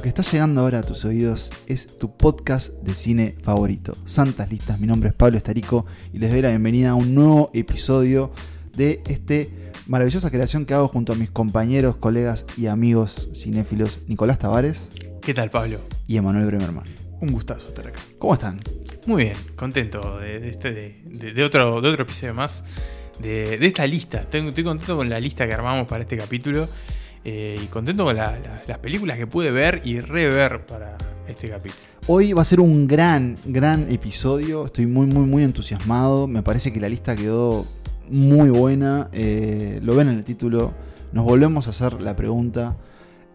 Lo que está llegando ahora a tus oídos es tu podcast de cine favorito, Santas Listas. Mi nombre es Pablo Estarico y les doy la bienvenida a un nuevo episodio de este maravillosa creación que hago junto a mis compañeros, colegas y amigos cinéfilos Nicolás Tavares ¿Qué tal, Pablo? y Emanuel Bremerman. Un gustazo estar acá. ¿Cómo están? Muy bien, contento de, de este, de, otro, de otro episodio más de, de esta lista. Estoy, estoy contento con la lista que armamos para este capítulo eh, y contento con la- la- las películas que pude ver y rever para este capítulo. Hoy va a ser un gran, gran episodio. Estoy muy, muy, muy entusiasmado. Me parece que la lista quedó muy buena. Eh, lo ven en el título. Nos volvemos a hacer la pregunta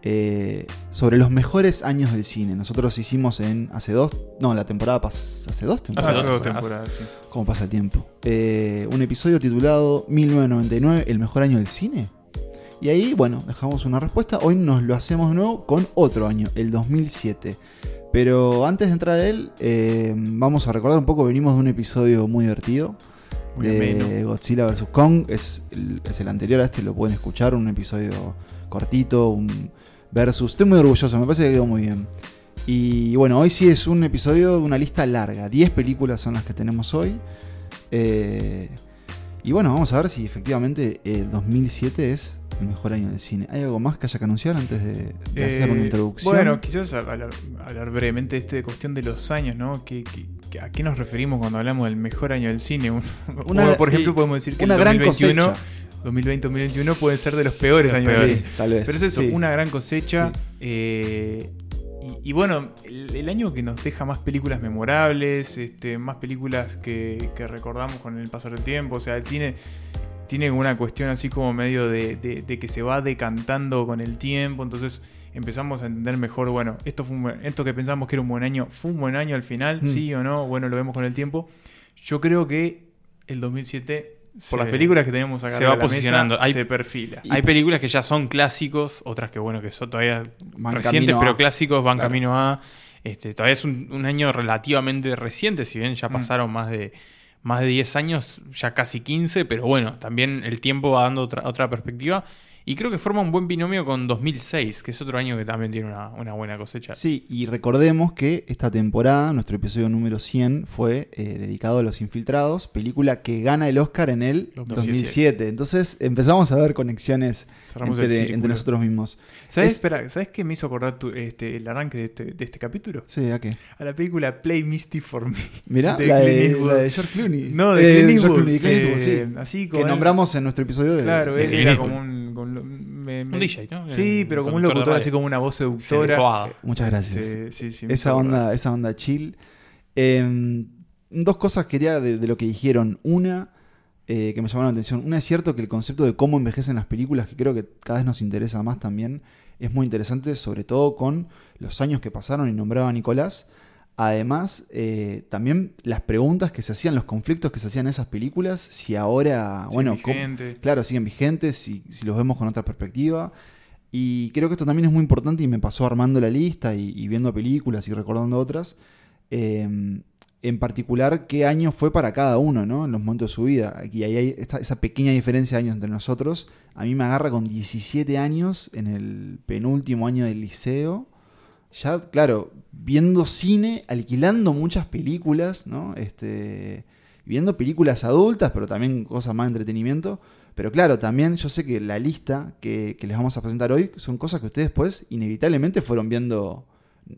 eh, sobre los mejores años del cine. Nosotros hicimos en hace dos, no, la temporada pasada, hace dos temporadas. Hace dos temporadas. ¿Cómo pasa el tiempo? Un episodio titulado 1999, el mejor año del cine. Y ahí, bueno, dejamos una respuesta. Hoy nos lo hacemos de nuevo con otro año, el 2007. Pero antes de entrar a él, eh, vamos a recordar un poco, venimos de un episodio muy divertido. Muy de ameno. Godzilla vs. Kong. Es el, es el anterior a este, lo pueden escuchar, un episodio cortito, un versus. Estoy muy orgulloso, me parece que quedó muy bien. Y bueno, hoy sí es un episodio de una lista larga. 10 películas son las que tenemos hoy. Eh, y bueno, vamos a ver si efectivamente el 2007 es el mejor año del cine. ¿Hay algo más que haya que anunciar antes de, de hacer una Eh, introducción? Bueno, quizás hablar, hablar brevemente de esta cuestión de los años, ¿no? ¿Qué, a qué nos referimos cuando hablamos del mejor año del cine? Un- Una- o, por ejemplo, sí, podemos decir que una el gran 2021, cosecha. 2020-2021 pueden ser de los peores Los años del. Sí, tal vez. Pero es eso, sí. una gran cosecha. Eh, y, y bueno, el, el año que nos deja más películas memorables, este, más películas que, que recordamos con el pasar del tiempo. O sea, el cine tiene una cuestión así como medio de, de- de que se va decantando con el tiempo. Entonces empezamos a entender mejor, bueno, esto, fue un buen- esto que pensamos que era un buen año, ¿fue un buen año al final? Mm. Sí o no, bueno, lo vemos con el tiempo. Yo creo que el 2007, por las películas que tenemos acá se va de la mesa, posicionando. Hay- se perfila. Hay películas que ya son clásicos, otras que bueno, que son todavía Van recientes, pero clásicos, van Claro. camino a. Este, todavía es un, un año relativamente reciente, si bien ya Mm. pasaron más de más de 10 años, ya casi 15, pero bueno, también el tiempo va dando otra, otra perspectiva. Y creo que forma un buen binomio con 2006, que es otro año que también tiene una, una buena cosecha. Sí, y recordemos que esta temporada, nuestro episodio número 100, fue eh, dedicado a Los Infiltrados, película que gana el Oscar en el 2007. 2007. Entonces empezamos a ver conexiones entre, nosotros mismos. ¿Sabes, Es- espera, ¿sabes qué me hizo acordar tu- este, el arranque de este, de este capítulo? Sí, ¿a qué? A la película Play Misty for Me. Mirá, De la, de, la de George Clooney. No, de Eh, Clint George Eastwood. Clooney, Clint Eastwood, Eh, sí. Así Que nombramos en nuestro episodio de, Claro, de él era como un. Con lo- me- me- Un DJ, ¿no? Sí, Un pero como un locutor, así como una voz seductora. Sensuada. Muchas gracias. Este, sí, sí, me esa, onda, esa onda chill. Eh, dos cosas quería de, de lo que dijeron. Una, eh, que me llamaron la atención. Una es cierto que el concepto de cómo envejecen las películas, que creo que cada vez nos interesa más también, es muy interesante, sobre todo con los años que pasaron y nombraba a Nicolás. Además, eh, también las preguntas que se hacían, los conflictos que se hacían en esas películas, si ahora, bueno, vigente. Claro, siguen vigentes, si, si los vemos con otra perspectiva. Y creo que esto también es muy importante y me pasó armando la lista y, y viendo películas y recordando otras. eh, en particular, qué año fue para cada uno, ¿no? En los momentos de su vida. Y ahí hay esta- esa pequeña diferencia de años entre nosotros. A mí me agarra con 17 años en el penúltimo año del liceo. Ya, claro, viendo cine, alquilando muchas películas, ¿no? Este, viendo películas adultas, pero también cosas más de entretenimiento. Pero claro, también yo sé que la lista que, que les vamos a presentar hoy son cosas que ustedes pues inevitablemente fueron viendo,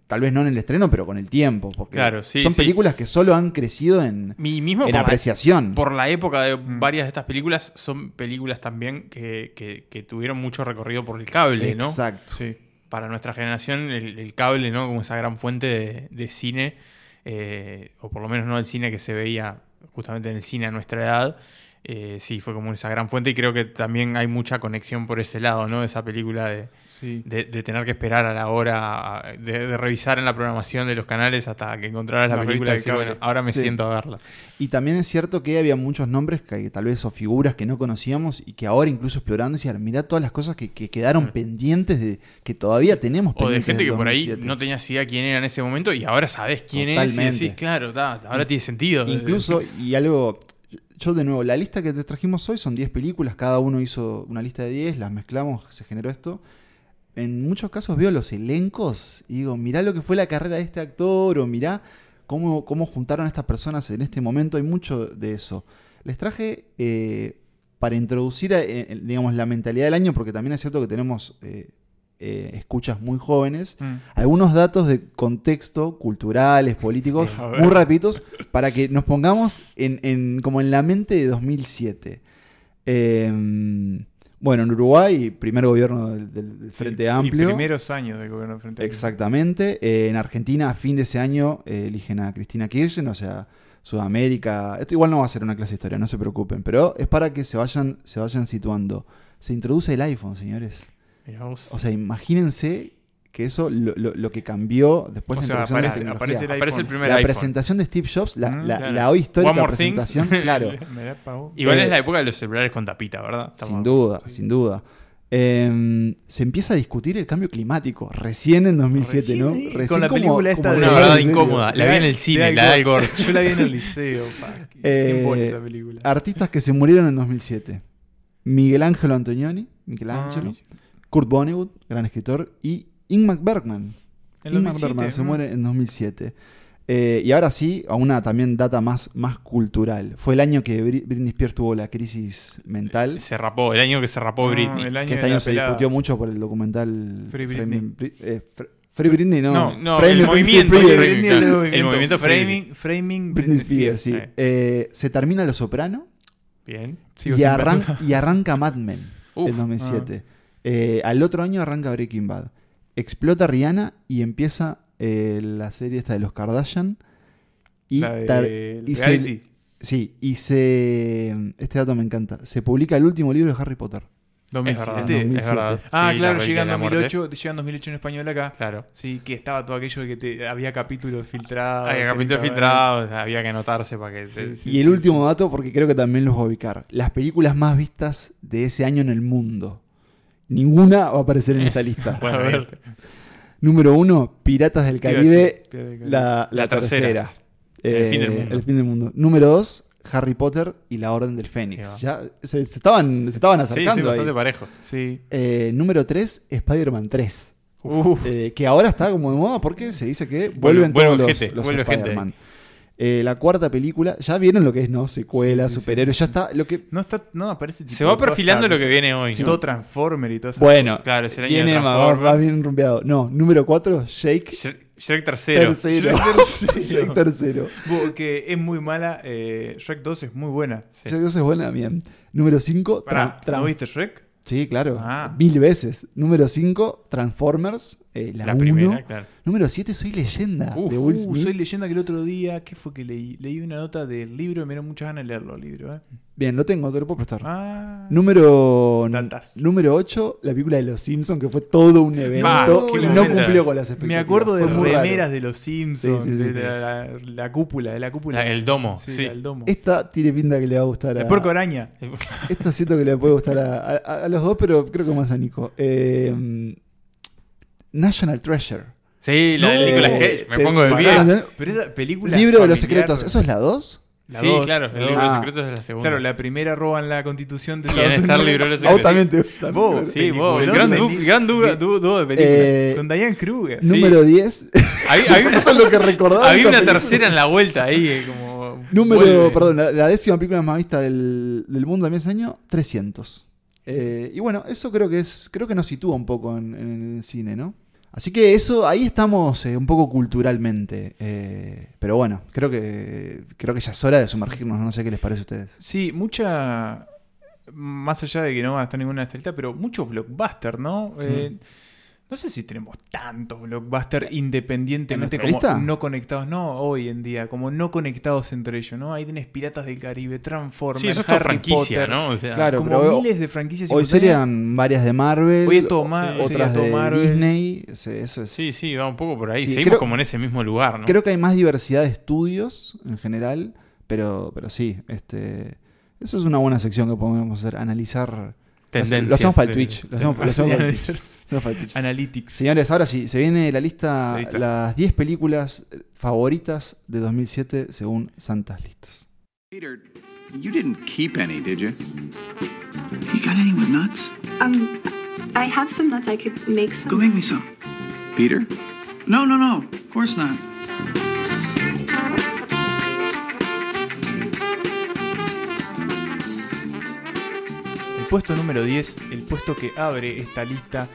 tal vez no en el estreno, pero con el tiempo. Porque Claro, sí, son sí. películas que solo han crecido en, Mi mismo en por la- apreciación. Por la época de Mm. varias de estas películas, son películas también que, que- que tuvieron mucho recorrido por el cable, ¿no? Exacto. Sí. Para nuestra generación, el, el cable, ¿no? Como esa gran fuente de, de cine, eh, o por lo menos no el cine que se veía justamente en el cine a nuestra edad. eh, sí, fue como esa gran fuente y creo que también hay mucha conexión por ese lado, ¿no? Esa película de, Sí. de- de tener que esperar a la hora, de, de revisar en la programación de los canales hasta que encontraras la La película revista y de decir, cable. bueno, ahora me Sí. siento a verla. Y también es cierto que había muchos nombres que, tal vez o figuras que no conocíamos y que ahora incluso explorando decían, mirá todas las cosas que, que quedaron Mm. pendientes de que todavía tenemos O de pendientes gente del que por ahí 2007. no tenías idea quién era en ese momento y ahora sabes quién es Totalmente. y decís, claro, ta, ahora tiene sentido. Incluso, y algo, yo de nuevo, la lista que te trajimos hoy son 10 películas, cada uno hizo una lista de 10, las mezclamos, se generó esto. En muchos casos veo los elencos y digo, mirá lo que fue la carrera de este actor o mirá cómo, cómo juntaron a estas personas en este momento. Hay mucho de eso. Les traje eh, para introducir, eh, digamos, la mentalidad del año, porque también es cierto que tenemos eh, escuchas muy jóvenes, Mm. algunos datos de contexto, culturales, políticos, muy rápidos, para que nos pongamos en, en- como en la mente de 2007. Eh, bueno, en Uruguay, primer gobierno del, Frente Sí, Amplio. Y primeros años del gobierno del Frente Amplio. Exactamente. Eh, en Argentina, a fin de ese año, eh, eligen a Cristina Kirchner, o sea, Sudamérica. Esto igual no va a ser una clase de historia, no se preocupen, pero es para que se vayan, se vayan situando. Se introduce el iPhone, señores. O sea, imagínense que eso lo, lo- lo que cambió después O la sea, de la aparece, tecnología. aparece el Aparece el iPhone. primer la iPhone. presentación de Steve Jobs, la, Mm, la- claro. la hoy histórica presentación, claro. Igual eh, es la época de los celulares con tapita, ¿verdad? sin duda, sí. sin duda. Eh, se empieza a discutir el cambio climático, recién en 2007, Recién ¿no? Recién con la como- película esta como de- Una en verdad incómoda. La vi en el cine, la de Al Gore. Yo la vi en el liceo. pa, Eh, esa película. Artistas que se murieron en 2007. Miguel Ángelo Antonioni, Michelangelo, Ah, Kurt Vonnegut, gran escritor, y Ingmar Bergman. en Ingmar 2007, Bergman se muere en 2007. Eh, y ahora sí, a una también data más, más cultural. Fue el año que Bri- Britney Spears tuvo la crisis mental. Se rapó, el año que se rapó No, Britney. el año que este año se pelada. discutió mucho por el documental Free Britney. Bri- eh, Fr- Free Britney, no. No, No, Frame el Britney movimiento Britney, el El movimiento Framing, Framing Britney Spears, sí. sí. Eh, se termina Los Soprano Bien. Y, arran- y arranca Mad Men en 2007. Eh, al otro año arranca Breaking Bad. Explota Rihanna y empieza eh, la serie esta de los Kardashian. Y, La de y se- sí, y se. Este dato me encanta. Se publica el último libro de Harry Potter. Es verdad, 2007. no, es verdad. Ah, Sí, claro, la llega en Reliquia de la Muerte. 2008, llega en 2008 en español acá. Claro. Sí, que estaba todo aquello de que te- había capítulos filtrados. Había capítulos filtrados, había que anotarse para que Sí, se- sí. y el último dato, porque creo que también los voy a ubicar. Las películas más vistas de ese año en el mundo. Ninguna va a aparecer en esta lista. Bueno, A ver. bien. Número uno, Piratas del Caribe, la, la La tercera. tercera. El fin del Eh, mundo. el fin del mundo. Número dos, Harry Potter y la Orden del Fénix. Ya se, se estaban, se estaban Sí, sí, acercando bastante ahí. parejo. Sí. Eh, número tres, Spider-Man 3. Uf. Eh, que ahora está como de moda porque se dice que Vuelve- vuelven vuelve todos los, gente, los vuelve gente. Eh, la cuarta película, ya vieron lo que es, ¿no? Secuela, Sí, sí, sí, superhéroes, sí, ya está. Lo que, No está, no aparece tipo Se va perfilando lo que viene hoy. ¿no? todo Transformer y todo eso. bueno, Claro, es el año de viene, va, Transformers. va bien rumbeado. No, número cuatro, Shake. Shrek, Shrek tercero. Tercero. Shrek tercero. Shrek tercero. Que es muy mala. Eh, Shrek 2 es muy buena. Sí. Shrek 2 es buena también. Número 5, Pará, ¿no viste Shrek? Sí, claro. Ah. Mil veces. Número 5, Transformers. Eh, la La 1. primera, claro. Número 7, Soy Leyenda. Uf, de Will Uh, soy leyenda que el otro día, ¿qué fue que leí? Leí una nota del libro y me dieron muchas ganas de leerlo el libro. ¿eh? Bien, lo tengo, te lo puedo prestar. Ah, Número, Datas. número 8, la película de Los Simpsons, que fue todo un evento y no momento. cumplió con las expectativas. me acuerdo de remeras de los Simpsons, Sí, sí, sí. de la, la- la cúpula, de la cúpula. La- el domo, Sí, sí. la- el domo. Esta tiene pinta que le va a gustar a... El puerco araña. Esta siento que le puede gustar a, a- a los dos, pero creo que más a Nico. Eh, National Treasure. Sí, la de Nicolas eh, Cage. Me pongo de pie. Pero esa película. Libro de los secretos. ¿Eso es la 2? la sí, dos, claro. la El libro de los secretos es la segunda. Claro, la primera roban la constitución de Estados Unidos. Libro de los secretos. también te gusta. Vos, Sí, vos, el gran, de du- gran dúo, dúo- dúo de películas. Eh, Con Diane Kruger. Sí. Número 10. Había, había- Eso es lo que recordaba. había una película. tercera en la vuelta ahí, eh, como. Número, vuelve. perdón, la, la décima película más vista del, del mundo también ese año, 300. Eh, y bueno, eso creo que es creo que nos sitúa un poco en, en el cine, ¿no? Así que eso, ahí estamos eh, un poco culturalmente. eh, pero bueno, creo que creo que ya es hora de sumergirnos, no sé qué les parece a ustedes. Sí, mucha. Más allá de que no va a estar ninguna de esta lista, pero muchos blockbusters, ¿no? Sí. No sé si tenemos tantos blockbusters independientemente ¿En nuestra como lista? no conectados, no hoy en día, como no conectados entre ellos, ¿no? Hay tenés Piratas del Caribe, Transformers, Sí, eso es Harry franquicia, Potter, ¿no? O sea, Claro, como pero miles de franquicias. Hoy serían varias de Marvel, Hoy es todo ma- Sí. sería otras todo de Marvel. Disney. sí, Eso es, Sí, sí, va un poco por ahí. Sí, Seguimos creo- como en ese mismo lugar, ¿no? Creo que hay más diversidad de estudios en general, pero, pero sí, este, eso es una buena sección que podemos hacer, analizar. Tendencias. Lo hacemos para el de- Twitch. Lo hacemos, para el Twitch. Lo hacemos para el Twitch. Analytics. Señores, ahora sí, se viene la lista, La lista. las 10 películas favoritas de 2007 según Santas Listas. Peter, you didn't keep any, did you? You got any with nuts? Um, I have some nuts. I could make some. Go make me some. Peter? No, no, no. Of course not. Puesto número 10, el puesto que abre esta lista,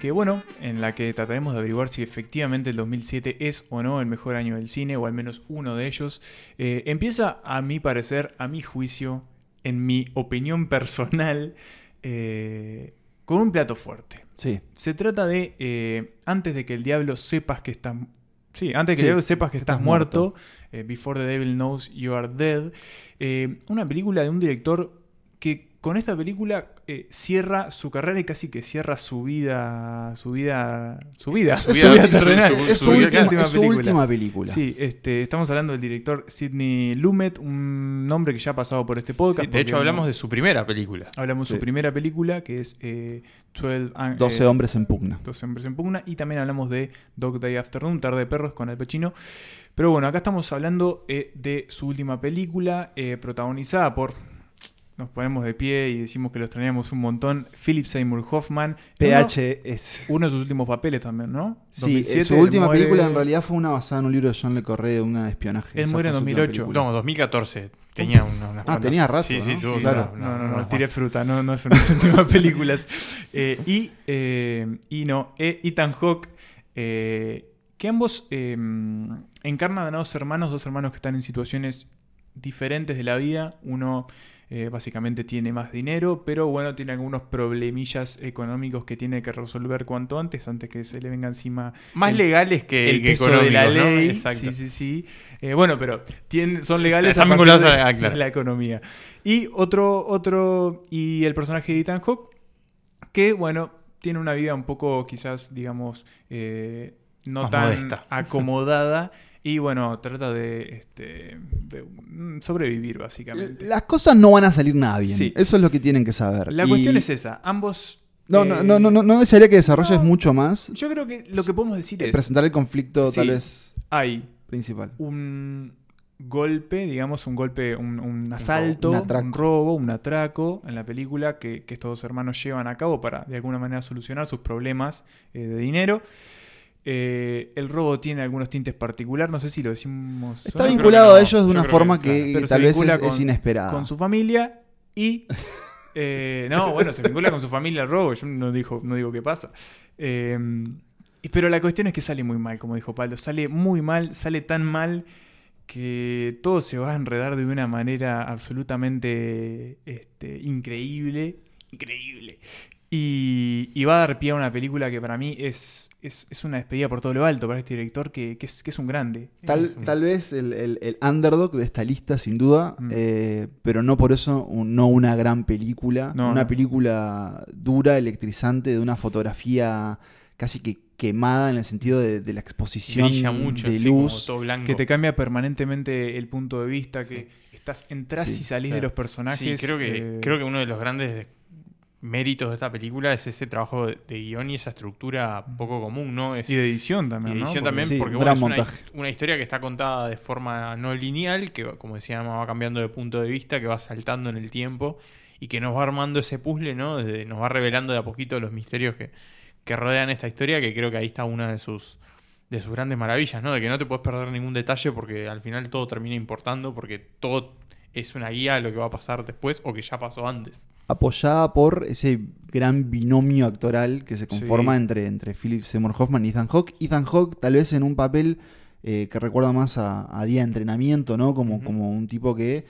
que bueno, en la que trataremos de averiguar si efectivamente el 2007 es o no el mejor año del cine, o al menos uno de ellos, eh, empieza a mi parecer, a mi juicio, en mi opinión personal, eh, con un plato fuerte. Sí. Se trata de eh, antes de que el diablo sepas que estás. Sí, antes de que Sí, el diablo sepas que estás, estás muerto. eh, Before the Devil Knows You Are Dead. una película de un director que con esta película eh, cierra su carrera y casi que cierra su vida. Su vida. Su vida. Su Su vida, su- terrenal. su- Es su, su última, última es su película. última película. Sí, este, estamos hablando del director Sidney Lumet, un nombre que ya ha pasado por este podcast. Sí, de hecho, hablamos de su primera película. Hablamos de Sí. su primera película, que es eh, 12, an- 12 eh, hombres en pugna. Dos hombres en pugna. Y también hablamos de Dog Day Afternoon, Tarde de Perros con Al Pacino. Pero bueno, acá estamos hablando eh, de su última película, eh, protagonizada por. Nos ponemos de pie y decimos que lo extrañamos un montón. Philip Seymour Hoffman. PHS. Uno, uno de sus últimos papeles también, ¿no? Sí, 2007, eh, su última muere- película en realidad fue una basada en un libro de John Le Carré de una de espionaje. Él Esa muere en fue su última 2008. película. No, 2014. Tenía una, unas Ah, tenía rato, Sí, sí, ¿no? Sí, claro. una- No, no, no, unas tiré fruta, no, no son las últimas películas. Eh, y, eh, y no, eh, Ethan Hawke, eh, que ambos eh, encarnan a dos hermanos, dos hermanos que están en situaciones diferentes de la vida. Uno eh, básicamente tiene más dinero, pero bueno, tiene algunos problemillas económicos que tiene que resolver cuanto antes, antes que se le venga encima Más el- legales que, el que peso de la ley. Exacto. Sí, sí, sí. Eh, bueno, pero tienen, son legales Están a vinculados de, a- ah, claro. de la economía. Y otro, otro, y el personaje de Ethan Hawke, que bueno, tiene una vida un poco quizás, digamos, eh, no Más tan modesta. acomodada. Y bueno, trata de, este, de, mm, sobrevivir, básicamente. Las cosas no van a salir nada bien. Sí. Eso es lo que tienen que saber. La Y- cuestión es esa. Ambos. No, eh, no, no, no, no, no desearía que desarrolles no. mucho más. Yo creo que lo que podemos decir es. presentar el conflicto tal vez Hay principal. un golpe, digamos, un golpe, un, un asalto, un robo, un atraco en la película que, que estos dos hermanos llevan a cabo para de alguna manera solucionar sus problemas eh, de dinero. Eh, el robo tiene algunos tintes particulares, no sé si lo decimos. Está vinculado a ellos de una forma que, que, claro. Pero tal vez es, con- inesperada. Con su familia y. eh, no, bueno, se vincula con su familia el robo. Yo no, dijo, no digo qué pasa. Eh, pero la cuestión es que sale muy mal, como dijo Pablo. Sale muy mal, sale tan mal que todo se va a enredar de una manera absolutamente este, increíble. Increíble. Y, y va a dar pie a una película que para mí es, es, es una despedida por todo lo alto para este director que, que es, que es un grande. Tal, Es- tal vez el, el- el underdog de esta lista, sin duda, Mm. eh, pero no por eso un- no una gran película. No, una no. película dura, electrizante, de una fotografía casi que quemada en el sentido de, de la exposición mucho, de luz. Que te cambia permanentemente el punto de vista, que estás entras Sí, y salís de los personajes. Sí, creo que, eh, creo que uno de los grandes méritos de esta película es ese trabajo de, de guion y esa estructura poco común, ¿no? Es, Y de edición también, y ¿no? edición Porque- también, Sí, porque bueno, gran es una, montaje. una historia que está contada de forma no lineal, que como decía Emma, va cambiando de punto de vista, que va saltando en el tiempo y que nos va armando ese puzzle, ¿no? Desde- nos va revelando de a poquito los misterios que, que rodean esta historia, que creo que ahí está una de sus de sus grandes maravillas, ¿no? De que no te puedes perder ningún detalle porque al final todo termina importando, porque todo es una guía de lo que va a pasar después o que ya pasó antes. apoyada por ese gran binomio actoral que se conforma Sí. entre, entre Philip Seymour Hoffman y Ethan Hawke. Ethan Hawke tal vez en un papel eh, que recuerda más a, a día de entrenamiento, ¿no? Como, como un tipo que...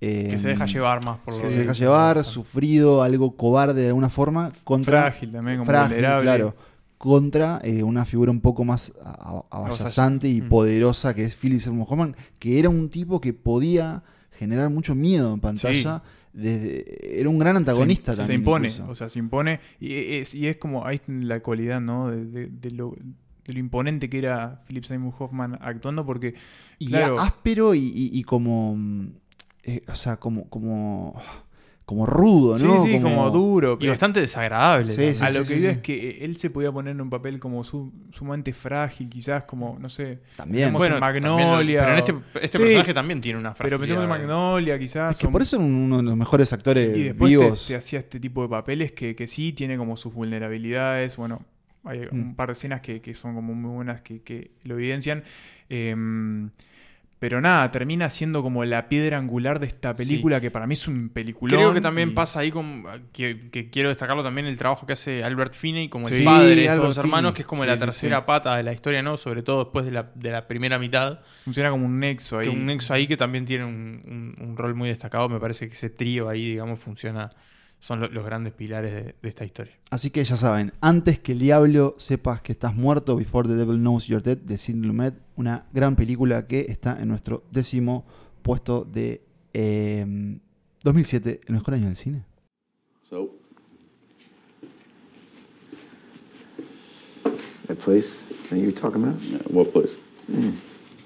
eh, Que se deja llevar más por que lo se que- deja llevar, sufrido, algo cobarde de alguna forma, contra... Frágil también, como frágil, vulnerable. claro, contra eh, una figura un poco más avallazante y Mm. poderosa que es Philip Seymour Hoffman, que era un tipo que podía generar mucho miedo en pantalla. desde- era un gran antagonista se, también. Se impone, incluso. o sea, se impone. Y es, y es como, ahí la cualidad, ¿no? De, de- de lo, de lo imponente que era Philip Seymour Hoffman actuando, porque, y claro. áspero y, y- y como. mm, eh, o sea, como. como como rudo, Sí, ¿no? sí, como, duro. Y bastante desagradable. Sí, sí, a lo sí, que sí, digo sí. es que él se podía poner en un papel como su, sumamente frágil, quizás como, no sé. También. Bueno, en también lo- Magnolia. pero en este, este Sí, personaje también tiene una Pero pensemos en fragilidad. Magnolia, quizás. Es que por eso era uno de los mejores actores y después te, vivos. te hacía este tipo de papeles que, que sí tiene como sus vulnerabilidades. Bueno, hay Mm. un par de escenas que, que son como muy buenas que, que lo evidencian. Em, pero nada, termina siendo como la piedra angular de esta película que para mí es un peliculón. Creo que también y- pasa ahí con. Que, que quiero destacarlo también el trabajo que hace Albert Finney como el padre de estos hermanos, que es como Sí, la sí, tercera sí. pata de la historia, ¿no? Sobre todo después de la, de la primera mitad. Funciona como un nexo ahí. Que un nexo ahí que también tiene un, un- un rol muy destacado. Me parece que ese trío ahí, digamos, funciona. Son lo- los grandes pilares de, de esta historia. Así que ya saben, antes que el diablo sepas que estás muerto, Before the Devil Knows You're Dead, de Sidney Lumet, una gran película que está en nuestro décimo puesto de eh, 2007, el mejor año del cine. So, That place that you were talking about? yeah, what place?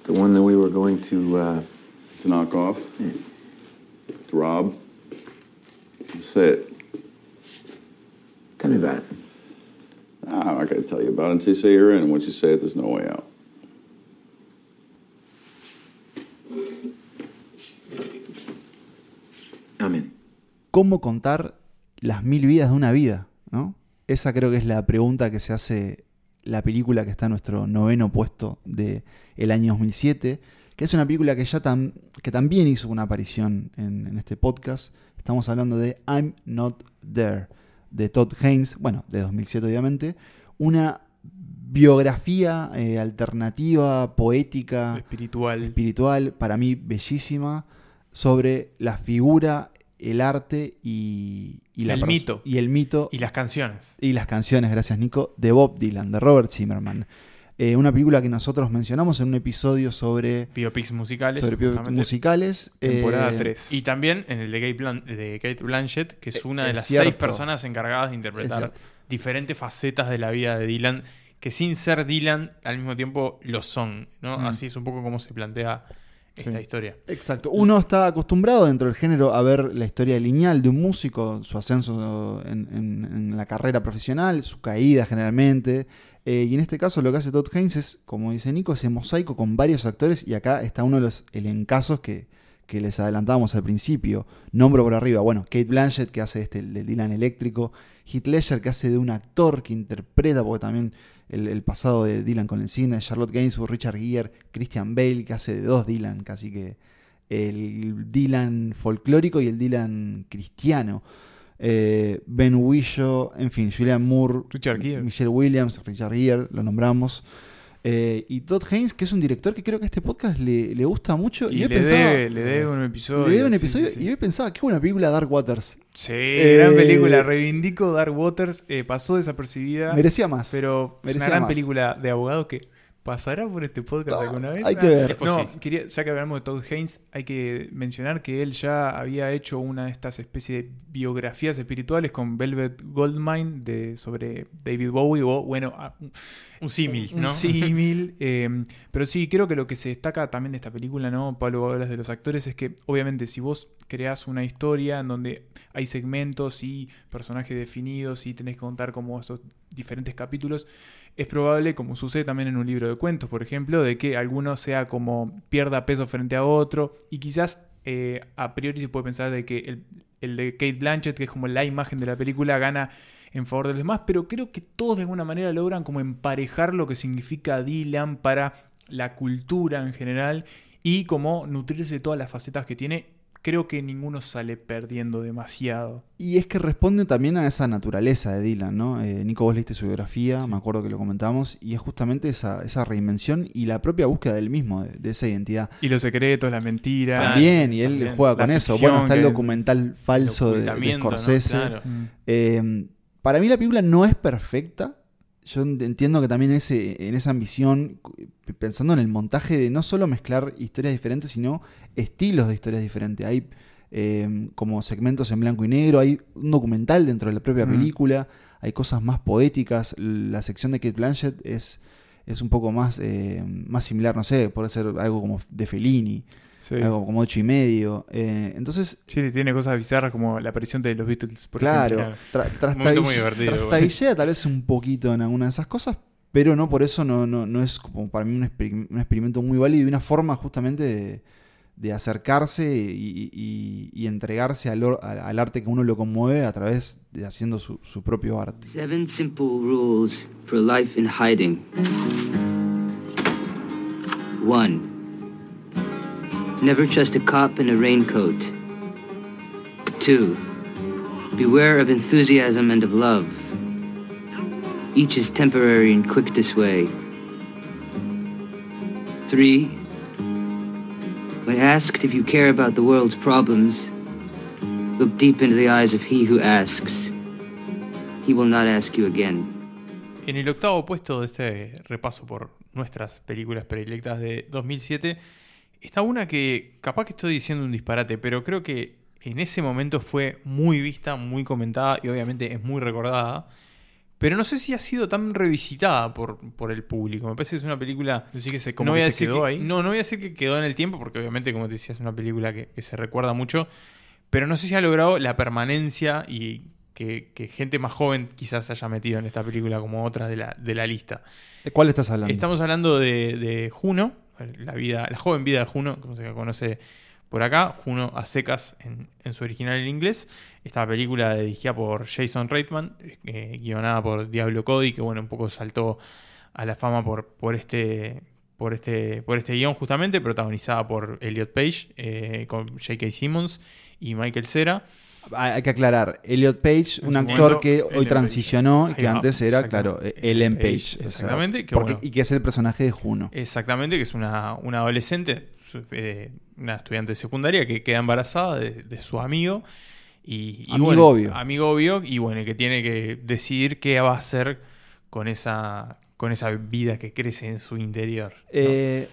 The one that we were going to, uh, To knock off? To rob? Say it. Tell me about it. Ah, I'm not going to tell you about it until you say you're in. And once you say it, there's no way out. I'm in. ¿Cómo contar las mil vidas de una vida? ¿no? Esa creo que es la pregunta que se hace la película que está en nuestro noveno puesto del el año 2007, que es una película que ya tam- que también hizo una aparición en, en este podcast. Estamos hablando de I'm Not There, de Todd Haynes, bueno, de 2007 obviamente, una biografía eh, alternativa, poética, espiritual. espiritual, para mí bellísima, sobre la figura, el arte y, y la El mito. Y el mito Y las canciones. y las canciones, gracias Nico, de Bob Dylan, de Robert Zimmerman. Eh, una película que nosotros mencionamos en un episodio sobre, Biopics musicales. sobre biopics musicales. Temporada eh, 3. Y también en el de Kate, Blan- de Kate Blanchett, que es una de es las cierto. seis personas encargadas de interpretar diferentes facetas de la vida de Dylan, que sin ser Dylan al mismo tiempo lo son. ¿no? Mm. Así es un poco como se plantea esta Sí. historia. Exacto. Uno está acostumbrado dentro del género a ver la historia lineal de un músico, su ascenso en, en- en la carrera profesional, su caída generalmente. Eh, y en este caso lo que hace Todd Haynes es, como dice Nico, ese mosaico con varios actores y acá está uno de los elencazos que, que les adelantábamos al principio. Nombro por arriba, bueno, Kate Blanchett que hace este, el del Dylan eléctrico, Heath Ledger que hace de un actor que interpreta, porque también el, el pasado de Dylan con el cine, Charlotte Gainsbourg, Richard Gere, Christian Bale que hace de dos Dylan, casi que el Dylan folclórico y el Dylan cristiano. Eh, ben Whishaw, en fin, Julian Moore, Richard Gere. Michelle Williams, Richard Gere, lo nombramos. Eh, y Todd Haynes, que es un director que creo que a este podcast le, le gusta mucho. Y hoy le, pensaba- debe, le debe un episodio. le debe un episodio. sí, sí. Y hoy pensaba, qué buena película Dark Waters. Sí, Eh, gran película. Reivindico Dark Waters. eh, pasó desapercibida. Merecía más. Pero es Merecía una gran más. película de abogado que pasará por este podcast Ah, alguna vez. hay que Ah, ver. No, quería, ya que hablamos de Todd Haynes, hay que mencionar que él ya había hecho una de estas especies de biografías espirituales con Velvet Goldmine de, sobre David Bowie o, bueno, ah, un- símil, un símil. eh, pero sí, creo que lo que se destaca también de esta película, ¿no? Pablo, hablas de los actores, es que obviamente si vos creás una historia en donde hay segmentos y personajes definidos y tenés que contar como estos diferentes capítulos, es probable, como sucede también en un libro de cuentos, por ejemplo, de que alguno sea como pierda peso frente a otro y quizás eh, a priori se puede pensar de que el, el de Kate Blanchett, que es como la imagen de la película, gana en favor de los demás, pero creo que todos de alguna manera logran como emparejar lo que significa Dylan para la cultura en general y como nutrirse de todas las facetas que tiene. Creo que ninguno sale perdiendo demasiado. Y es que responde también a esa naturaleza de Dylan, ¿no? Eh, Nico, vos leíste su biografía, me acuerdo que lo comentamos, y es justamente esa, esa reinvención y la propia búsqueda del mismo, de, de esa identidad. Y los secretos, las mentiras. Claro, también, y él también. juega La con eso. Bueno, está el documental falso de, de. Scorsese. Claro. Mm. Eh, para mí la película no es perfecta. Yo ent- entiendo que también ese, en esa ambición, pensando en el montaje de no solo mezclar historias diferentes, sino estilos de historias diferentes. Hay eh, como segmentos en blanco y negro, hay un documental dentro de la propia Mm. película, hay cosas más poéticas. La sección de Kate Blanchett es, es un poco más, eh, más similar, no sé, puede ser algo como de Fellini. Sí. algo como ocho y medio. Eh, entonces, Sí, tiene cosas bizarras como la aparición de los Beatles, por claro, ejemplo. tra- bueno. trastabillea tal vez un poquito en alguna de esas cosas, pero no por eso no, no, no es como para mí un, exper- un experimento muy válido y una forma justamente de, de acercarse y, y- y entregarse al, or- al- al arte que uno lo conmueve a través de haciendo su, su propio arte. Seven simple rules for life in hiding. One. Never trust a cop in a raincoat. Two. Beware of enthusiasm and of love. Each is temporary and quick to sway. Three. When asked if you care about the world's problems, look deep into the eyes of he who asks. He will not ask you again. En el octavo puesto de este repaso por nuestras películas predilectas de 2007 está una que capaz que estoy diciendo un disparate, pero creo que en ese momento fue muy vista, muy comentada y obviamente es muy recordada. Pero no sé si ha sido tan revisitada por, por el público. Me parece que es una película Decir que se, como no voy que a se decir quedó que- ahí. No, no voy a decir que quedó en el tiempo, porque obviamente, como te decía, es una película que, que se recuerda mucho. Pero no sé si ha logrado la permanencia y que, que gente más joven quizás se haya metido en esta película como otras de la, de la lista. ¿De cuál estás hablando? Estamos hablando de, de Juno, la, vida, la joven vida de Juno, como se conoce por acá, Juno a secas en, en su original en inglés. Esta película dirigida por Jason Reitman, eh, guionada por Diablo Cody, que bueno, un poco saltó a la fama por, por este. Por este, por este guion justamente, protagonizada por Elliot Page, eh, con J.K. Simmons y Michael Cera. Hay que aclarar, Elliot Page, un actor momento, que Ellen hoy Page. transicionó, Ahí que va, antes era, claro, eh, Ellen Page. o sea, exactamente, que porque- bueno. Y que es el personaje de Juno. Exactamente, que es una, una adolescente, eh, una estudiante de secundaria que queda embarazada de, de su amigo. Y, y Amigo bueno, obvio. Amigo obvio, y bueno, que tiene que decidir qué va a hacer con esa, con esa vida que crece en su interior. ¿no? Eh,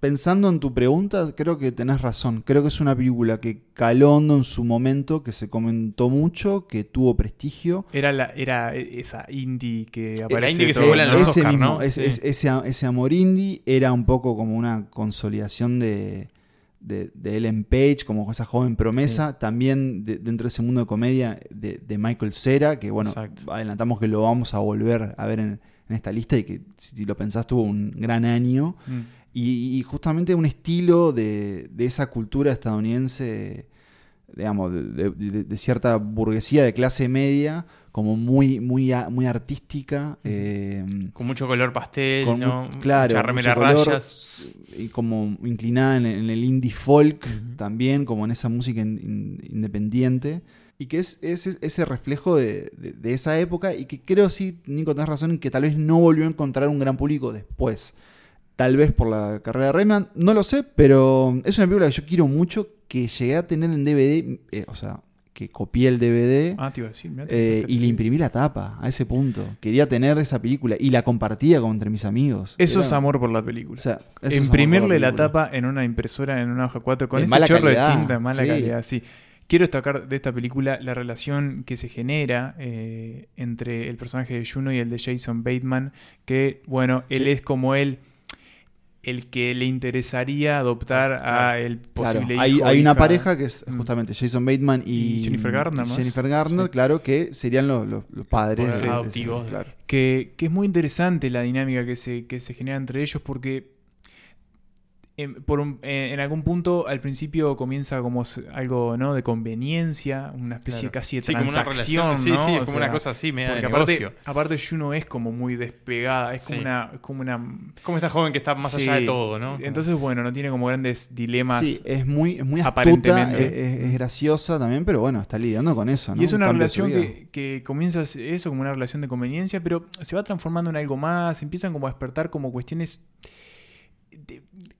pensando en tu pregunta, creo que tenés razón. Creo que es una película que caló hondo en su momento, que se comentó mucho, que tuvo prestigio. Era, la, era esa indie que aparece. indie que se vuela en los ese Oscar, mismo, ¿no? es- Sí. es- ese, ese amor indie era un poco como una consolidación de, de, de Ellen Page, como esa joven promesa. También de- dentro de ese mundo de comedia de, de Michael Cera, que bueno, Exacto. adelantamos que lo vamos a volver a ver en, en esta lista y que si lo pensás tuvo un gran año. Mm. Y, y justamente un estilo de, de esa cultura estadounidense, digamos, de, de- de- de cierta burguesía de clase media, como muy, muy, muy artística. eh, Con mucho color pastel, con ¿no? claro, Mucha remera mucho color, rayas. y como inclinada en, en el indie folk también, como en esa música in- in- independiente. Y que es, es- es ese reflejo de, de- de esa época y que creo, sí, Nico, tenés razón, en que tal vez no volvió a encontrar un gran público después. Tal vez por la carrera de Rayman, no lo sé, pero es una película que yo quiero mucho, que llegué a tener en DVD, eh, o sea, que copié el DVD Ah, te iba a decir, mirá, eh, y le imprimí la tapa a ese punto. Quería tener esa película y la compartía con entre mis amigos. Eso Era- es amor por la película. o sea, Imprimirle la, película. tapa en una impresora, en una hoja 4, con De ese chorro calidad, de tinta de mala sí. calidad, sí. Quiero destacar de esta película la relación que se genera eh, entre el personaje de Juno y el de Jason Bateman, que, bueno, él Sí. es como él, el que le interesaría adoptar a el Claro, posible hay, hijo hay una pareja que es Mm. justamente Jason Bateman y, Y Jennifer Garner, y ¿no? Jennifer Garner, Sí. claro, que serían los, los- los padres adoptivos. claro. que, que es muy interesante la dinámica que se, que se genera entre ellos porque por un- eh, en algún punto al principio comienza como algo ¿no? de conveniencia, una especie Claro. casi de Sí, como una transacción, relación, sí, ¿no? sí, es O como sea, una cosa así, media de aparte, aparte Juno es como muy despegada, es como Sí. una... Como una Como esta joven que está más allá Sí. de todo, ¿no? Como- Entonces, bueno, no tiene como grandes dilemas. Sí, es muy, es muy astuta, Aparentemente. es, es- es graciosa también, pero bueno, está lidiando con eso, ¿no? Y es Un una relación que, que comienza eso como una relación de conveniencia, pero se va transformando en algo más, empiezan como a despertar como cuestiones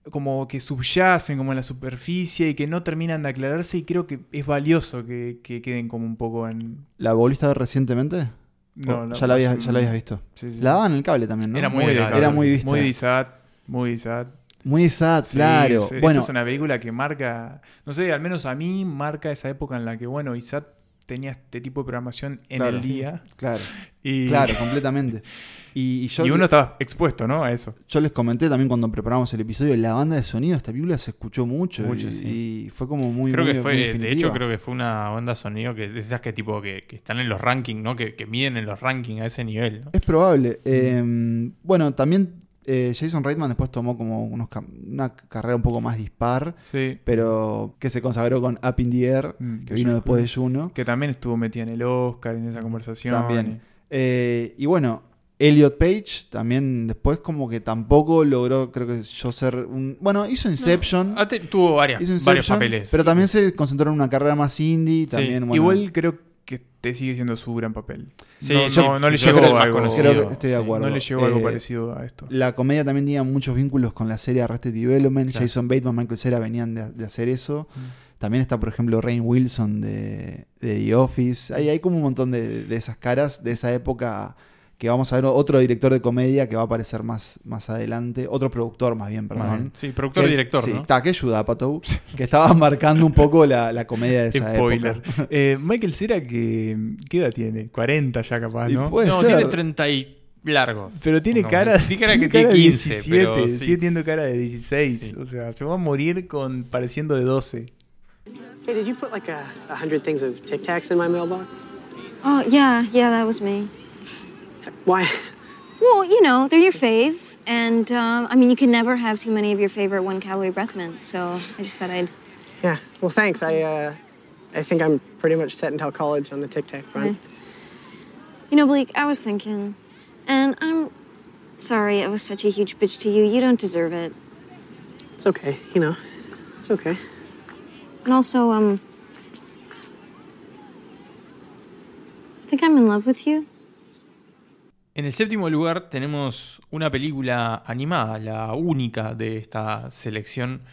como que subyacen como en la superficie y que no terminan de aclararse y creo que es valioso que, que queden como un poco en... ¿La volviste a ver recientemente? No, ¿O no, ya, la habías, hace ya la habías visto. sí, sí. La daban en el cable también, ¿no? Era muy de cable. Era muy vista. Muy sad, muy sad. Muy sad, Sí, claro. sí, bueno, Esta es una película que marca, no sé, al menos a mí marca esa época en la que, bueno, Isaac tenía este tipo de programación en Claro. el día. Claro, Y, claro, completamente. Y, y yo, y uno estaba expuesto, ¿no? A eso. yo les comenté también cuando preparamos el episodio, la banda de sonido de esta película se escuchó mucho. Mucho, y, sí. y fue como muy. creo muy- que muy fue, de hecho, creo que fue una banda sonido que de esas que tipo que, que están en los rankings, ¿no? Que, que miden en los rankings a ese nivel, ¿no? Es probable. Eh, bueno, también eh, Jason Reitman después tomó como unos cam- una carrera un poco más dispar, Sí. pero que se consagró con Up in the Air, Mm, que de vino después de Juno. Que también estuvo metida en el Oscar, en esa conversación. También. Eh, y bueno, Elliot Page también después como que tampoco logró, creo que yo ser un... Bueno, hizo Inception. Ah, te- tuvo varias, hizo varios papeles. Pero también se concentró en una carrera más indie. También, bueno, Igual creo que te sigue siendo su gran papel. Sí, no, yo- no, no le llegó algo. creo que estoy de sí. acuerdo. No le llegó algo Eh, parecido a esto. La comedia también tenía muchos vínculos con la serie Arrested Development. Claro. Jason Bateman, Michael Cera venían de, de hacer eso. Mm. También está, por ejemplo, Rain Wilson de, de The Office. Hay, hay como un montón de, de esas caras de esa época que vamos a ver otro director de comedia que va a aparecer más, más adelante. Otro productor, más bien, perdón. bien. Sí, productor y director, sí, ¿no? está, que ayuda, Pato. que estaba marcando un poco la, la comedia de esa Spoiler. época. Eh, Michael Cera, que, ¿qué edad tiene? 40 ya capaz, ¿no? puede no, ser. tiene 30 y largos. Pero tiene No, cara, tiene cara tiene que tiene cara de 15, 17, pero sí. sigue teniendo cara de 16. Sí. O sea, se va a morir con pareciendo de 12. Hey, did you put like a, a hundred things of Tic Tacs in my mailbox? Oh, yeah, yeah, that was me. Why? Well, you know, they're your fave. And, um, I mean, you can never have too many of your favorite one calorie breath mints. So I just thought I'd. Yeah. Well, thanks. I uh, I think I'm pretty much set until college on the Tic Tac front. You know, Bleak, I was thinking, and I'm sorry I was such a huge bitch to you. You don't deserve it. It's okay. You know, it's okay. And also, um. I think I'm in love with you. En el séptimo lugar tenemos una película animada, la única de esta selección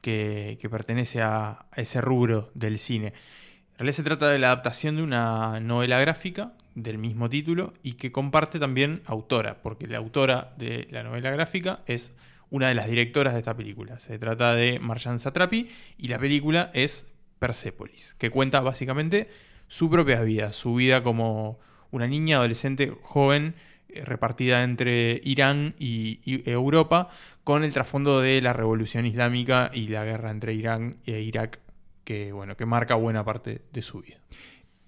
que, pertenece a, a ese rubro del cine. En realidad se trata de la adaptación de una novela gráfica del mismo título y que comparte también autora, porque la autora de la novela gráfica es una de las directoras de esta película. Se trata de Marjan Satrapi y la película es Persepolis, que cuenta básicamente su propia vida, su vida como una niña, adolescente, joven, eh, repartida entre Irán y, y Europa, con el trasfondo de la revolución islámica y la guerra entre Irán e Irak, que bueno, que marca buena parte de su vida.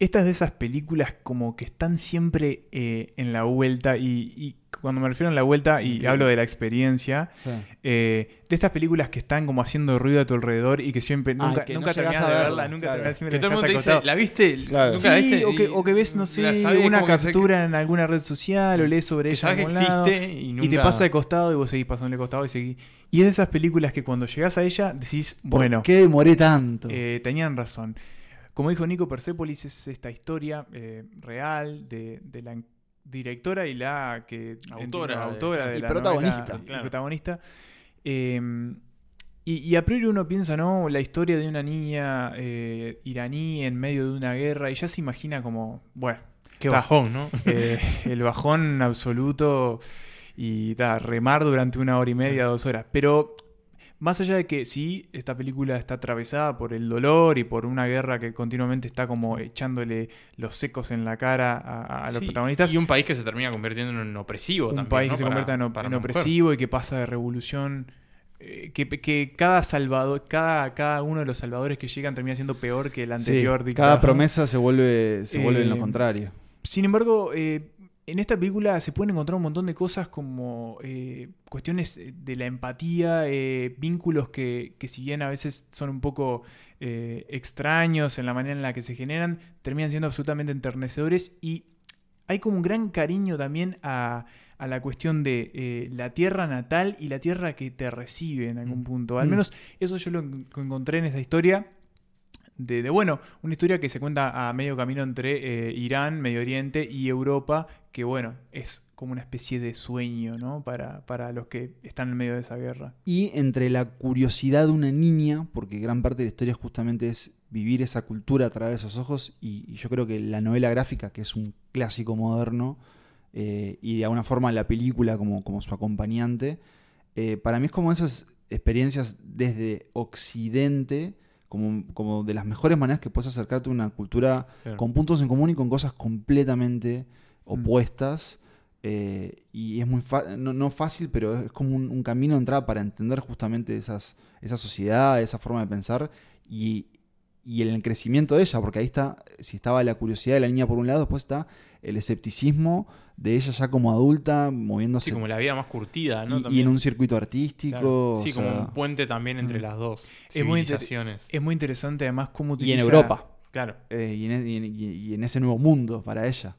Esta es de esas películas como que están siempre eh, en la vuelta y, y cuando me refiero a la vuelta y hablo de la experiencia, Sí. eh, de estas películas que están como haciendo ruido a tu alrededor y que siempre Ah, nunca, que no nunca llegás terminás a de verla, verla, nunca claro. terminás siempre Que todo el mundo la te dejás dice, acostado. ¿la viste? Claro. ¿Nunca Sí, viste? o que, Y o que ves, no sé, una que captura en alguna red social o lees sobre que ella sabes en que algún lado, existe y y te nunca- pasa de costado y vos seguís pasando de costado y seguís. Y es de esas películas que cuando llegás a ella decís, ¿Por bueno, qué demoré tanto? eh, tenían razón. Como dijo Nico, Persepolis es esta historia eh, real de, de la directora y la que Autora entiendo, de- autora de y la protagonista. novela, y Claro. protagonista. Eh, y, y a priori uno piensa, ¿no? La historia de una niña eh, iraní en medio de una guerra y ya se imagina como, bueno, Qué Ta. bajón, ¿no? eh, el bajón absoluto y da, remar durante una hora y media, dos horas. Pero más allá de que sí, esta película está atravesada por el dolor y por una guerra que continuamente está como echándole los secos en la cara a, a los Sí, protagonistas. Y un país que se termina convirtiendo en opresivo un también, país ¿no? que se convierta en, op- opresivo y que pasa de revolución. eh, Que, que cada salvador, cada, cada uno de los salvadores que llegan termina siendo peor que el Sí, anterior cada dictador. promesa se vuelve, se vuelve en lo Eh, contrario. Sin embargo, eh, en esta película se pueden encontrar un montón de cosas como eh, cuestiones de la empatía, eh, vínculos que, que si bien a veces son un poco eh, extraños en la manera en la que se generan, terminan siendo absolutamente enternecedores y hay como un gran cariño también a, a la cuestión de eh, la tierra natal y la tierra que te recibe en algún punto. Al Mm. menos eso yo lo en- encontré en esta historia. De, bueno, una historia que se cuenta a medio camino entre eh, Irán, Medio Oriente y Europa, que bueno, es como una especie de sueño, ¿no? Para, para los que están en medio de esa guerra. Y entre la curiosidad de una niña, porque gran parte de la historia justamente es vivir esa cultura a través de esos ojos, y, y yo creo que la novela gráfica, que es un clásico moderno, eh, y de alguna forma la película como, como su acompañante, eh, para mí es como esas experiencias desde Occidente, como, como de las mejores maneras que puedes acercarte a una cultura Claro. con puntos en común y con cosas completamente Mm. opuestas. eh, y es muy no, no fácil, pero es como un, un camino de entrada para entender justamente esas, esa sociedad, esa forma de pensar y, y el crecimiento de ella, porque ahí está, si estaba la curiosidad de la niña por un lado, después está el escepticismo de ella ya como adulta, moviéndose Sí, como la vida más curtida, ¿no? y- en un circuito artístico. Claro. o Sí, como sea, un puente también entre Mm. las dos Es muy, es muy interesante además cómo y en utiliza... Europa. Claro. eh, y, en, y en- y- y en ese nuevo mundo para ella.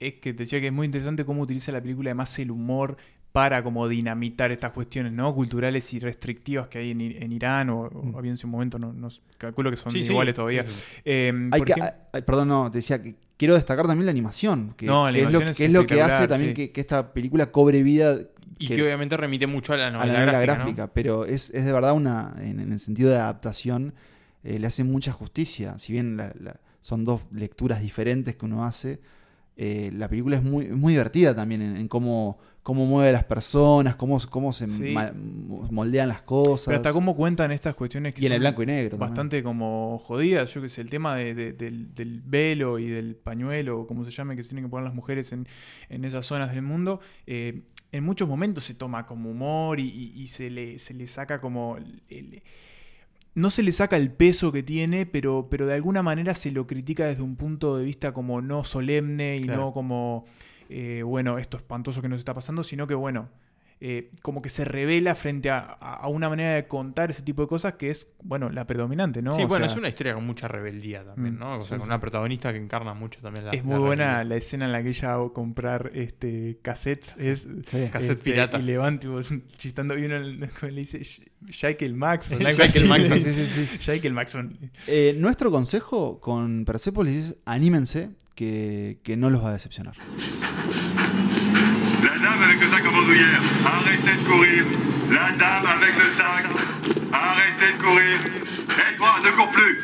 Es que te decía que es muy interesante cómo utiliza la película además el humor para como dinamitar estas cuestiones no culturales y restrictivas que hay en, Irán o, o Mm. había en su momento, no, calculo que son Sí, sí. iguales todavía. Sí, sí. Eh, Hay que, ejemplo- perdón, no, te decía que quiero destacar también la animación. Que, No, la que es lo, que es lo que hace también sí. que, que esta película cobre vida Y que- obviamente remite mucho a la a novela, la novela gráfica, gráfica, ¿no? pero es, es de verdad una, en, en el sentido de adaptación, eh, le hace mucha justicia. Si bien la- la- son dos lecturas diferentes que uno hace, eh, la película es muy, muy divertida también en, en cómo, cómo mueve a las personas, cómo, cómo se Sí. moldean las cosas. Pero hasta cómo cuentan estas cuestiones que y en el son blanco y negro. también. bastante como jodidas, yo que sé, el tema de- de- del, del velo y del pañuelo, o como se llame, que se tienen que poner las mujeres en, en esas zonas del mundo, eh, en muchos momentos se toma como humor y, y- y se, le, se le saca como... el- el- no se le saca el peso que tiene, pero, pero de alguna manera se lo critica desde un punto de vista como no solemne y Claro. no como, eh, bueno, esto espantoso que nos está pasando, sino que, bueno, eh, como que se revela frente a, una manera de contar ese tipo de cosas que es, bueno, la predominante, ¿no? Sí, O bueno, sea, es una historia con mucha rebeldía también, Mm, ¿no? O sea, sí, con sí. una protagonista que encarna mucho también la es muy la buena rebeldía. la escena en la que ella va a comprar este cassettes. Es, Sí. Cassette este, piratas. Y levanta, tipo, chistando bien, el- como le dice Michael Maxon. Michael. Maxon, sí, sí, sí. Michael Maxon. Eh, nuestro consejo con Persepolis es anímense, que, que no los va a decepcionar. La dame avec le sac en bandoulière, arrêtez de courir. La dame avec le sac, arrêtez de courir. Et toi, ne cours plus.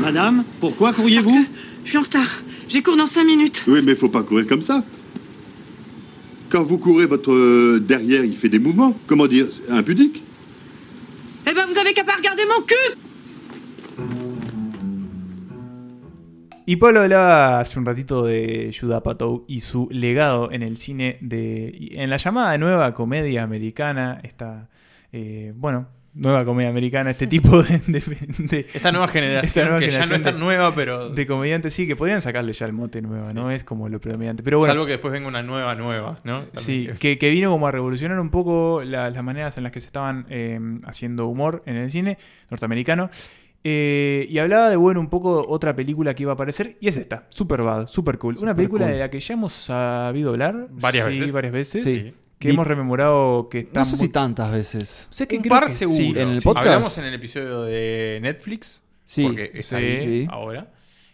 Madame, pourquoi courriez-vous Je suis en retard. J'ai cours dans 5 minutes. Oui, mais faut pas courir comme ça. Quand vous courez, votre euh, derrière, il fait des mouvements. Comment dire? Impudique. Eh ben, vous avez qu'à pas regarder mon cul Y Pablo hablaba hace un ratito de Judah Apatow y su legado en el cine de. En la llamada nueva comedia americana, esta. eh, bueno, nueva comedia americana, este tipo de. de- de- Esta nueva generación, esta nueva que ya no es tan de- nueva, pero... De comediantes, sí, que podrían sacarle ya el mote nueva, ¿no? Es como lo predominante. Pero bueno. Salvo que después venga una nueva nueva, ¿no? Sí, que, que vino como a revolucionar un poco la- las maneras en las que se estaban eh, haciendo humor en el cine norteamericano. Eh, y hablaba de, bueno, un poco otra película que iba a aparecer, y es esta, Superbad, super cool. Una película cool. de la que ya hemos sabido hablar. Varias sí, veces. varias veces. Sí. Que hemos rememorado que está No sé si tantas veces. Sé que un creo par que seguro. sí. En el Sí. podcast. Hablamos en el episodio de Netflix. Sí, Porque es sí. ahí Sí. ahora.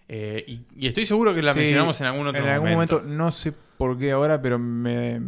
Eh, y, y estoy seguro que la Sí, mencionamos en algún otro En algún momento. momento, no sé por qué ahora, pero me.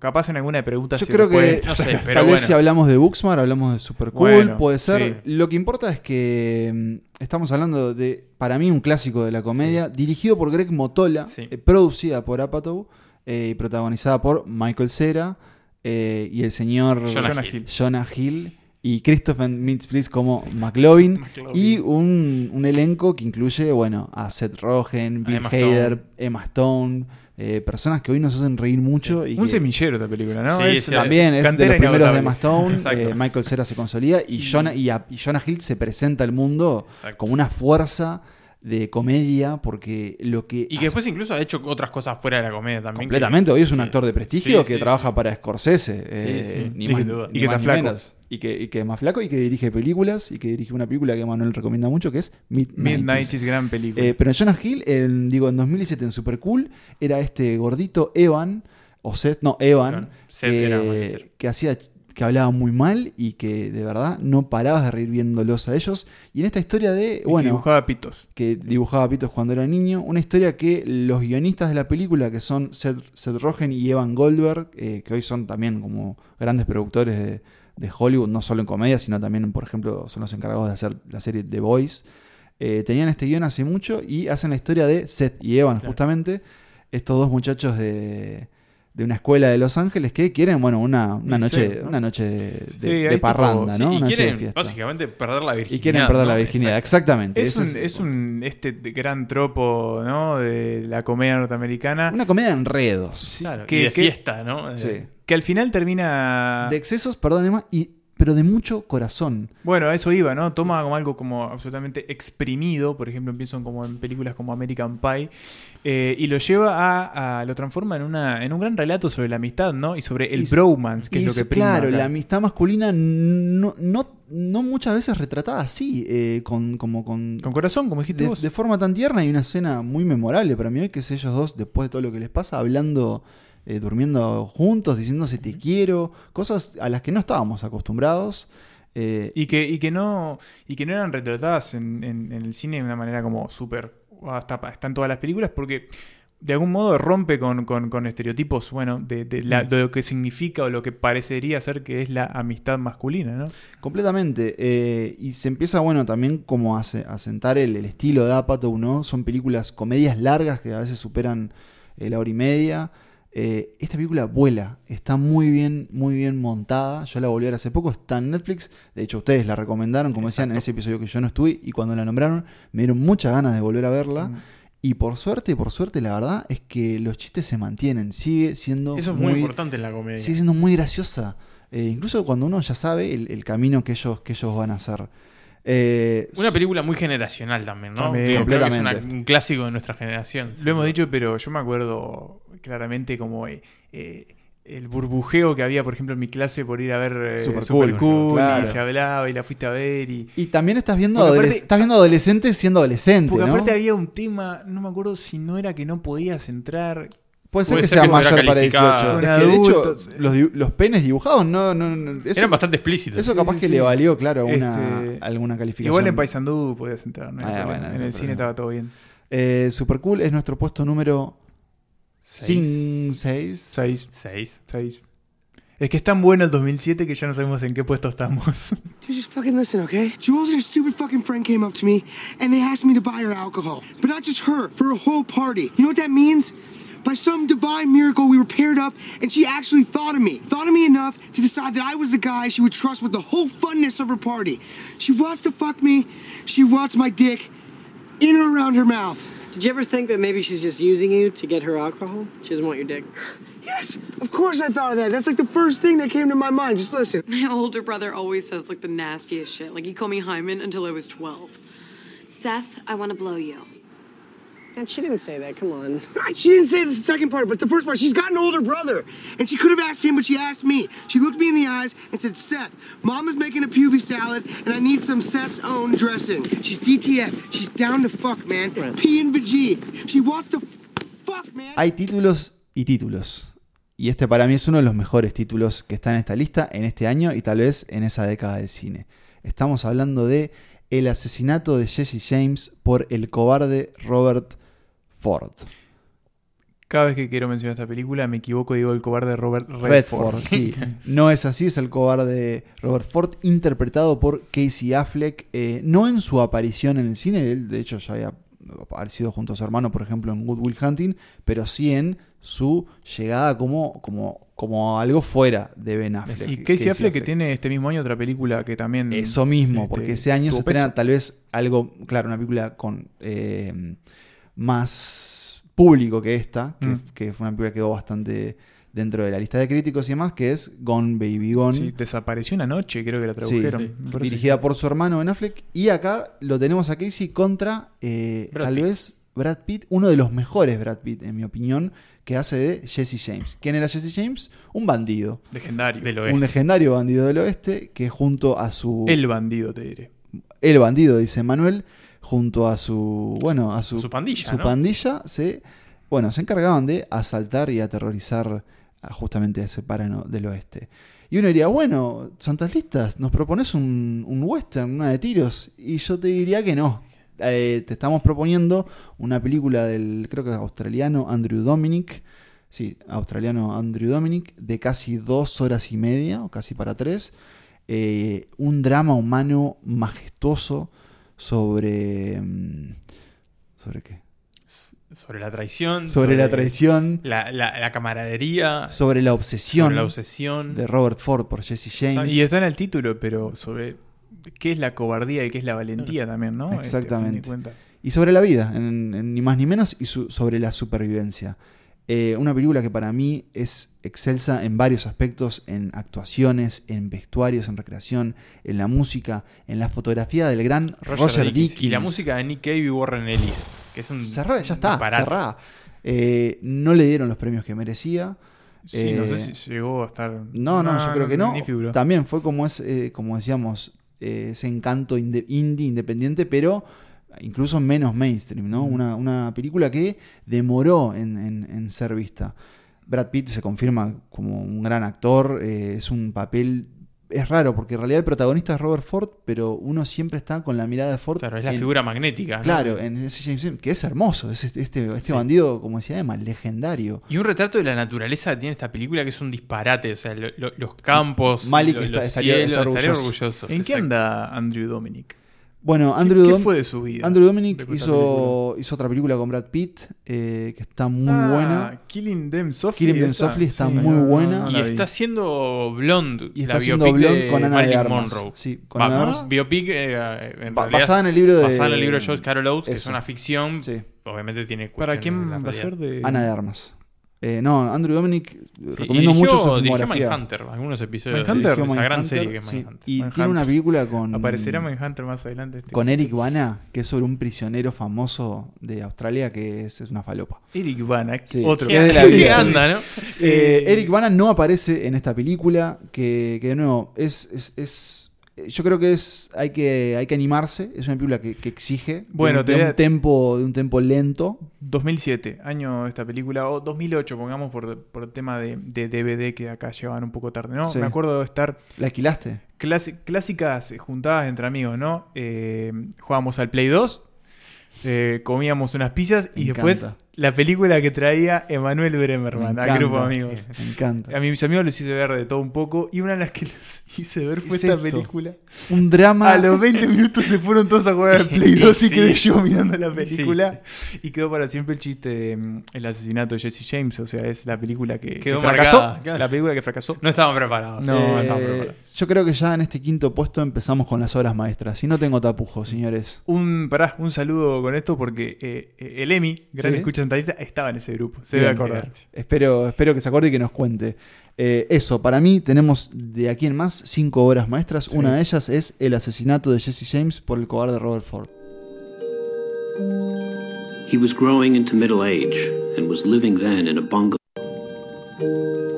Capaz en alguna de preguntas. Yo creo que. No sé, pero tal vez bueno. si hablamos de Booksmart, hablamos de Super Cool, Bueno, puede ser. sí. Lo que importa es que mm, estamos hablando de, para mí, un clásico de la comedia, dirigido por Greg Motola, Sí. eh, producida por Apatow eh, y protagonizada por Michael Cera eh, y el señor Jonah Jonah Hill. Hill. Jonah Hill y Christopher Mintz como McLovin. McLovin. Y un, un elenco que incluye, bueno, a Seth Rogen, Bill Emma Hader. Emma Stone, eh, personas que hoy nos hacen reír mucho. Y Un que semillero esta película, ¿no? Sí, Es sí, también es de los primeros de inagotable. Emma Stone. Exacto. eh, Michael Cera se consolida y, Jonah, y, a- y Jonah Hill se presenta al mundo Exacto. como una fuerza de comedia porque lo que... Y que hace- después incluso ha hecho otras cosas fuera de la comedia también. que- Completamente, hoy es un actor de prestigio Sí, que sí, trabaja para Scorsese, eh, sí. ni Y más, ni y que más está ni flaco. menos. Y que, y que es más flaco y que dirige películas y que dirige una película que Manuel recomienda mucho que es Midnight. Midnight gran película. Eh, pero en Jonah Hill, en, digo, en 2017 en Super Cool, era este gordito Evan, o Seth, no, Evan. Seth era, que, mal decir. que hacía que hablaba muy mal y que de verdad no parabas de reír viéndolos a ellos. Y en esta historia de, Y que bueno, dibujaba pitos. que dibujaba pitos cuando era niño, una historia que los guionistas de la película, que son Seth, Seth Rogen y Evan Goldberg, eh, que hoy son también como grandes productores de, de Hollywood, no solo en comedia, sino también, por ejemplo, son los encargados de hacer la serie The Boys, eh, tenían este guion hace mucho y hacen la historia de Seth y Evan, Claro. justamente, estos dos muchachos de, de una escuela de Los Ángeles que quieren, bueno, una, una Sí, noche, ¿no? una noche de, Sí, de- ahí de tipo- parranda, Sí, ¿no? y Una noche de quieren fiesta. básicamente perder la virginidad. Y quieren perder la virginidad, Exacto. exactamente. Es un, es un este gran tropo, ¿no? De la comedia norteamericana. Una comedia de enredos. Claro, que- y de que- fiesta, ¿no? Sí. Que al final termina. De excesos, perdón, Emma, y, pero de mucho corazón. Bueno, a eso iba, ¿no? Toma como algo como absolutamente exprimido, por ejemplo, empiezan como en películas como American Pie, eh, y lo lleva a, a- lo transforma en una en un gran relato sobre la amistad, ¿no? Y sobre el Y- bromance, que y es lo que prima Claro, acá. la amistad masculina no, no, no muchas veces retratada así, eh, con, como con, Con corazón, como dijiste de, vos. de forma tan tierna. Hay una escena muy memorable para mí, que es ellos dos, después de todo lo que les pasa, hablando, eh, durmiendo juntos, diciéndose te quiero, cosas a las que no estábamos acostumbrados. eh, Y que, y que no y que no eran retratadas en, en- en el cine de una manera como súper hasta está en todas las películas porque de algún modo rompe con, con- con estereotipos bueno de, de la- Mm. de lo que significa o lo que parecería ser que es la amistad masculina ¿no? Completamente. eh, y se empieza, bueno, también como a, a sentar el, el estilo de Apatow, ¿no? Son películas, comedias largas que a veces superan eh, la hora y media. Eh, esta película vuela, está muy bien, muy bien montada. Yo la volví a ver hace poco, está en Netflix. De hecho, ustedes la recomendaron, como decían en ese episodio que yo no estuve, y cuando la nombraron, me dieron muchas ganas de volver a verla. Mm. Y por suerte, por suerte, la verdad es que los chistes se mantienen. Sigue siendo Eso es muy, importante en la comedia. sigue siendo muy graciosa. Eh, incluso cuando uno ya sabe el, el camino que ellos, que ellos van a hacer. Eh, Una película muy generacional también, ¿no? También. Creo- creo que es una- un clásico de nuestra generación. lo hemos dicho pero yo me acuerdo claramente como eh, eh, el burbujeo que había por ejemplo en mi clase por ir a ver eh, Super Super, Cool, Cool, claro. y se hablaba y la fuiste a ver y y también estás viendo, adolesc- estás viendo adolescentes siendo adolescentes, porque ¿no? aparte había un tema no me acuerdo si no era que no podías entrar Puede ser puede que ser sea que mayor para 18. calificada. Es que, de hecho, sí. los, los penes dibujados no, no, no- eso, Eran bastante explícitos. eso capaz sí, que sí. le valió, claro, una, Este, alguna calificación. Igual en Paysandú podías entrar, ¿no? Ah, problema. bueno, en el es cine problema. estaba todo bien. Eh, Super Cool es nuestro puesto número Seis. 6. Seis. Seis. Seis. Es que es tan bueno el 2007 que ya no sabemos en qué puesto estamos. Dude, just fucking listen, okay? Jules and her stupid fucking friend came up to me and they asked me to buy her alcohol. But not just her, for a whole party. You know what that means? By some divine miracle, we were paired up and she actually thought of me. Thought of me enough to decide that I was the guy she would trust with the whole funness of her party. She wants to fuck me. She wants my dick in or around her mouth. Did you ever think that maybe she's just using you to get her alcohol? She doesn't want your dick. Yes, of course I thought of that. That's like the first thing that came to my mind. Just listen. My older brother always says like the nastiest shit. Like he called me Hyman until I was 12. Seth, I want to blow you. And she didn't say that. Come on. She didn't say the second part, but the first part. She's got an older brother. And she could have asked him, but she asked me. She looked me in the eyes and said, Seth, Mama's making a puby salad, and I need some Seth's own dressing. She's DTF. She's down to fuck, man. P and G. She wants to fuck, man. Hay títulos y títulos. Y este para mí es uno de los mejores títulos que está en esta lista en este año y tal vez en esa década del cine. Estamos hablando de El asesinato de Jesse James por el cobarde Robert Ford. Cada vez que quiero mencionar esta película me equivoco y digo el cobarde Robert Redford. Redford, sí. No es así, es el cobarde Robert Ford, interpretado por Casey Affleck, eh, no en su aparición en el cine, él de hecho ya había aparecido junto a su hermano, por ejemplo, en Good Will Hunting, pero sí en su llegada como, como, como algo fuera de Ben Affleck. Y Casey Affleck que tiene este mismo año otra película que también... Eso mismo, este, porque ese año se estrena tal vez algo, claro, una película con eh, más público que esta, que, Mm. que fue una película que quedó bastante dentro de la lista de críticos y demás, que es Gone Baby Gone. Sí, desapareció una noche, creo que la Sí, tradujeron. Dirigida por su hermano Ben Affleck. Y acá lo tenemos a Casey contra eh, tal Pitt. vez Brad Pitt, uno de los mejores Brad Pitt, en mi opinión, que hace de Jesse James. ¿Quién era Jesse James? Un bandido. Legendario. Del Un legendario bandido del oeste que junto a su... El bandido, te diré. El bandido, dice Manuel, junto a su, bueno, a su, Su pandilla, su ¿no? pandilla, se, bueno, se encargaban de asaltar y aterrorizar justamente a ese páramo del oeste. Y uno diría, bueno, Santas Listas, nos propones un, un western, una de tiros, y yo te diría que no. Eh, te estamos proponiendo una película del, creo que es australiano, Andrew Dominic, sí, australiano Andrew Dominic, de casi dos horas y media, o casi para tres, eh, un drama humano majestuoso sobre... mm, ¿Sobre qué? sobre la traición. Sobre la traición. La, la- la camaradería. sobre la obsesión, Sobre la obsesión. de Robert Ford por Jesse James. Y está en el título, pero sobre qué es la cobardía y qué es la valentía también, ¿no? Este, Exactamente. y sobre la vida, en- en ni más ni menos, y su- sobre la supervivencia. Eh, una película que para mí es excelsa en varios aspectos, en actuaciones, en vestuarios, en recreación, en la música, en la fotografía del gran Roger, Dickens. Y la música de Nick Cave y Warren Ellis. Que es un. Cerrá, ya está, cerrá. Eh, no le dieron los premios que merecía. Sí, no Eh, sé si llegó a estar. No, no, yo creo que no. También fue como es, eh, como decíamos, eh, ese encanto indie, independiente, pero incluso menos mainstream, ¿no? Una, una película que demoró en, en- en ser vista. Brad Pitt se confirma como un gran actor, eh, es un papel... Es raro, porque en realidad el protagonista es Robert Ford, pero uno siempre está con la mirada de Ford. Claro, es la en- figura magnética. ¿no? Claro, en ese James Bond, que es hermoso, es este, este, este bandido, como decía Emma, legendario. Y un retrato de la naturaleza que tiene esta película que es un disparate. O sea, lo- lo- los campos, Malik lo- está- los estaría- cielos, estaría orgulloso. orgulloso. ¿En qué anda Andrew Dominic? Bueno, Andrew, ¿Qué Dom- fue de su vida? Andrew Dominic hizo, hizo otra película con Brad Pitt eh, que está muy Ah, buena. Killing Them Softly. Killing Them. Softly está Sí, muy no, buena. no Y está haciendo Blonde, Y la está biopic Blonde de con Ana de Armas. Monroe. Sí, con Va- Ana de Armas. Biopic eh, en Ba- realidad basada en el libro de- basada en el libro de George Carol Oates, que es una ficción. Sí. Obviamente tiene ¿Para quién va a ser de.? Ana de Armas. Eh, no, Andrew Dominic, Y- recomiendo y mucho su filmografía. Mindhunter, algunos episodios Mindhunter. de esa gran serie que es sí. Mindhunter. Y Mindhunter. tiene una película con, Aparecerá Mindhunter más adelante. este. con Eric Bana, que es sobre un prisionero famoso de Australia que es, es una falopa. Eric Bana, Sí. otro. Que es de la ¿Qué vida. anda, no? Eh, Eric Bana no aparece en esta película, que, que de nuevo, es, es, es- yo creo que es hay que, hay que animarse, es una película que, que exige Bueno, de, te de voy un tempo, de un tempo lento. 2007, año de esta película, o 2008, pongamos por, por el tema de, de DVD que acá llevaban un poco tarde, ¿no? Sí. Me acuerdo de estar ¿La alquilaste? clasi- clásicas eh, juntadas entre amigos, ¿no? Eh, jugábamos al Play 2, eh, comíamos unas pizzas y después. La película que traía Emanuel Bremerman Me al grupo de amigos. Me encanta. A mis amigos les hice ver de todo un poco y una de las que les hice ver fue Es esta esto. película. Un drama. A los 20 minutos se fueron todos a jugar al Play 2 y Sí. quedé yo mirando la película. Y quedó para siempre el chiste de mm, el asesinato de Jesse James. O sea, es la película que, fracasó. claro. La película que fracasó. No estaban preparados. No, no Eh, estaban preparados. yo creo que ya en este quinto puesto empezamos con las obras maestras. Y no tengo tapujos, señores. Un, pará, un saludo con esto porque eh, eh, el Emi, gran Sí. escucha estaba en ese grupo. Se debe acordar. Espero, espero que se acuerde y que nos cuente. Eh, eso, para mí tenemos de aquí en más cinco obras maestras. Una de ellas es El asesinato de Jesse James por el cobarde Robert Ford. He was growing into middle age and was living then in a bungalow.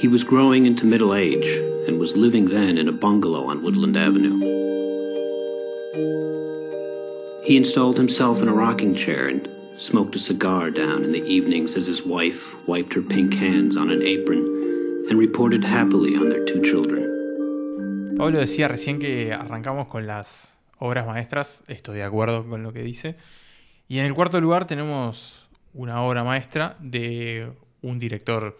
He was growing into middle age and was living then in a bungalow on Woodland Avenue. He installed himself in a rocking chair and smoked a cigar down in the evenings as his wife wiped her pink hands on an apron and reported happily on their two children. Pablo decía recién que arrancamos con las obras maestras. Estoy de acuerdo con lo que dice. Y en el cuarto lugar tenemos una obra maestra de un director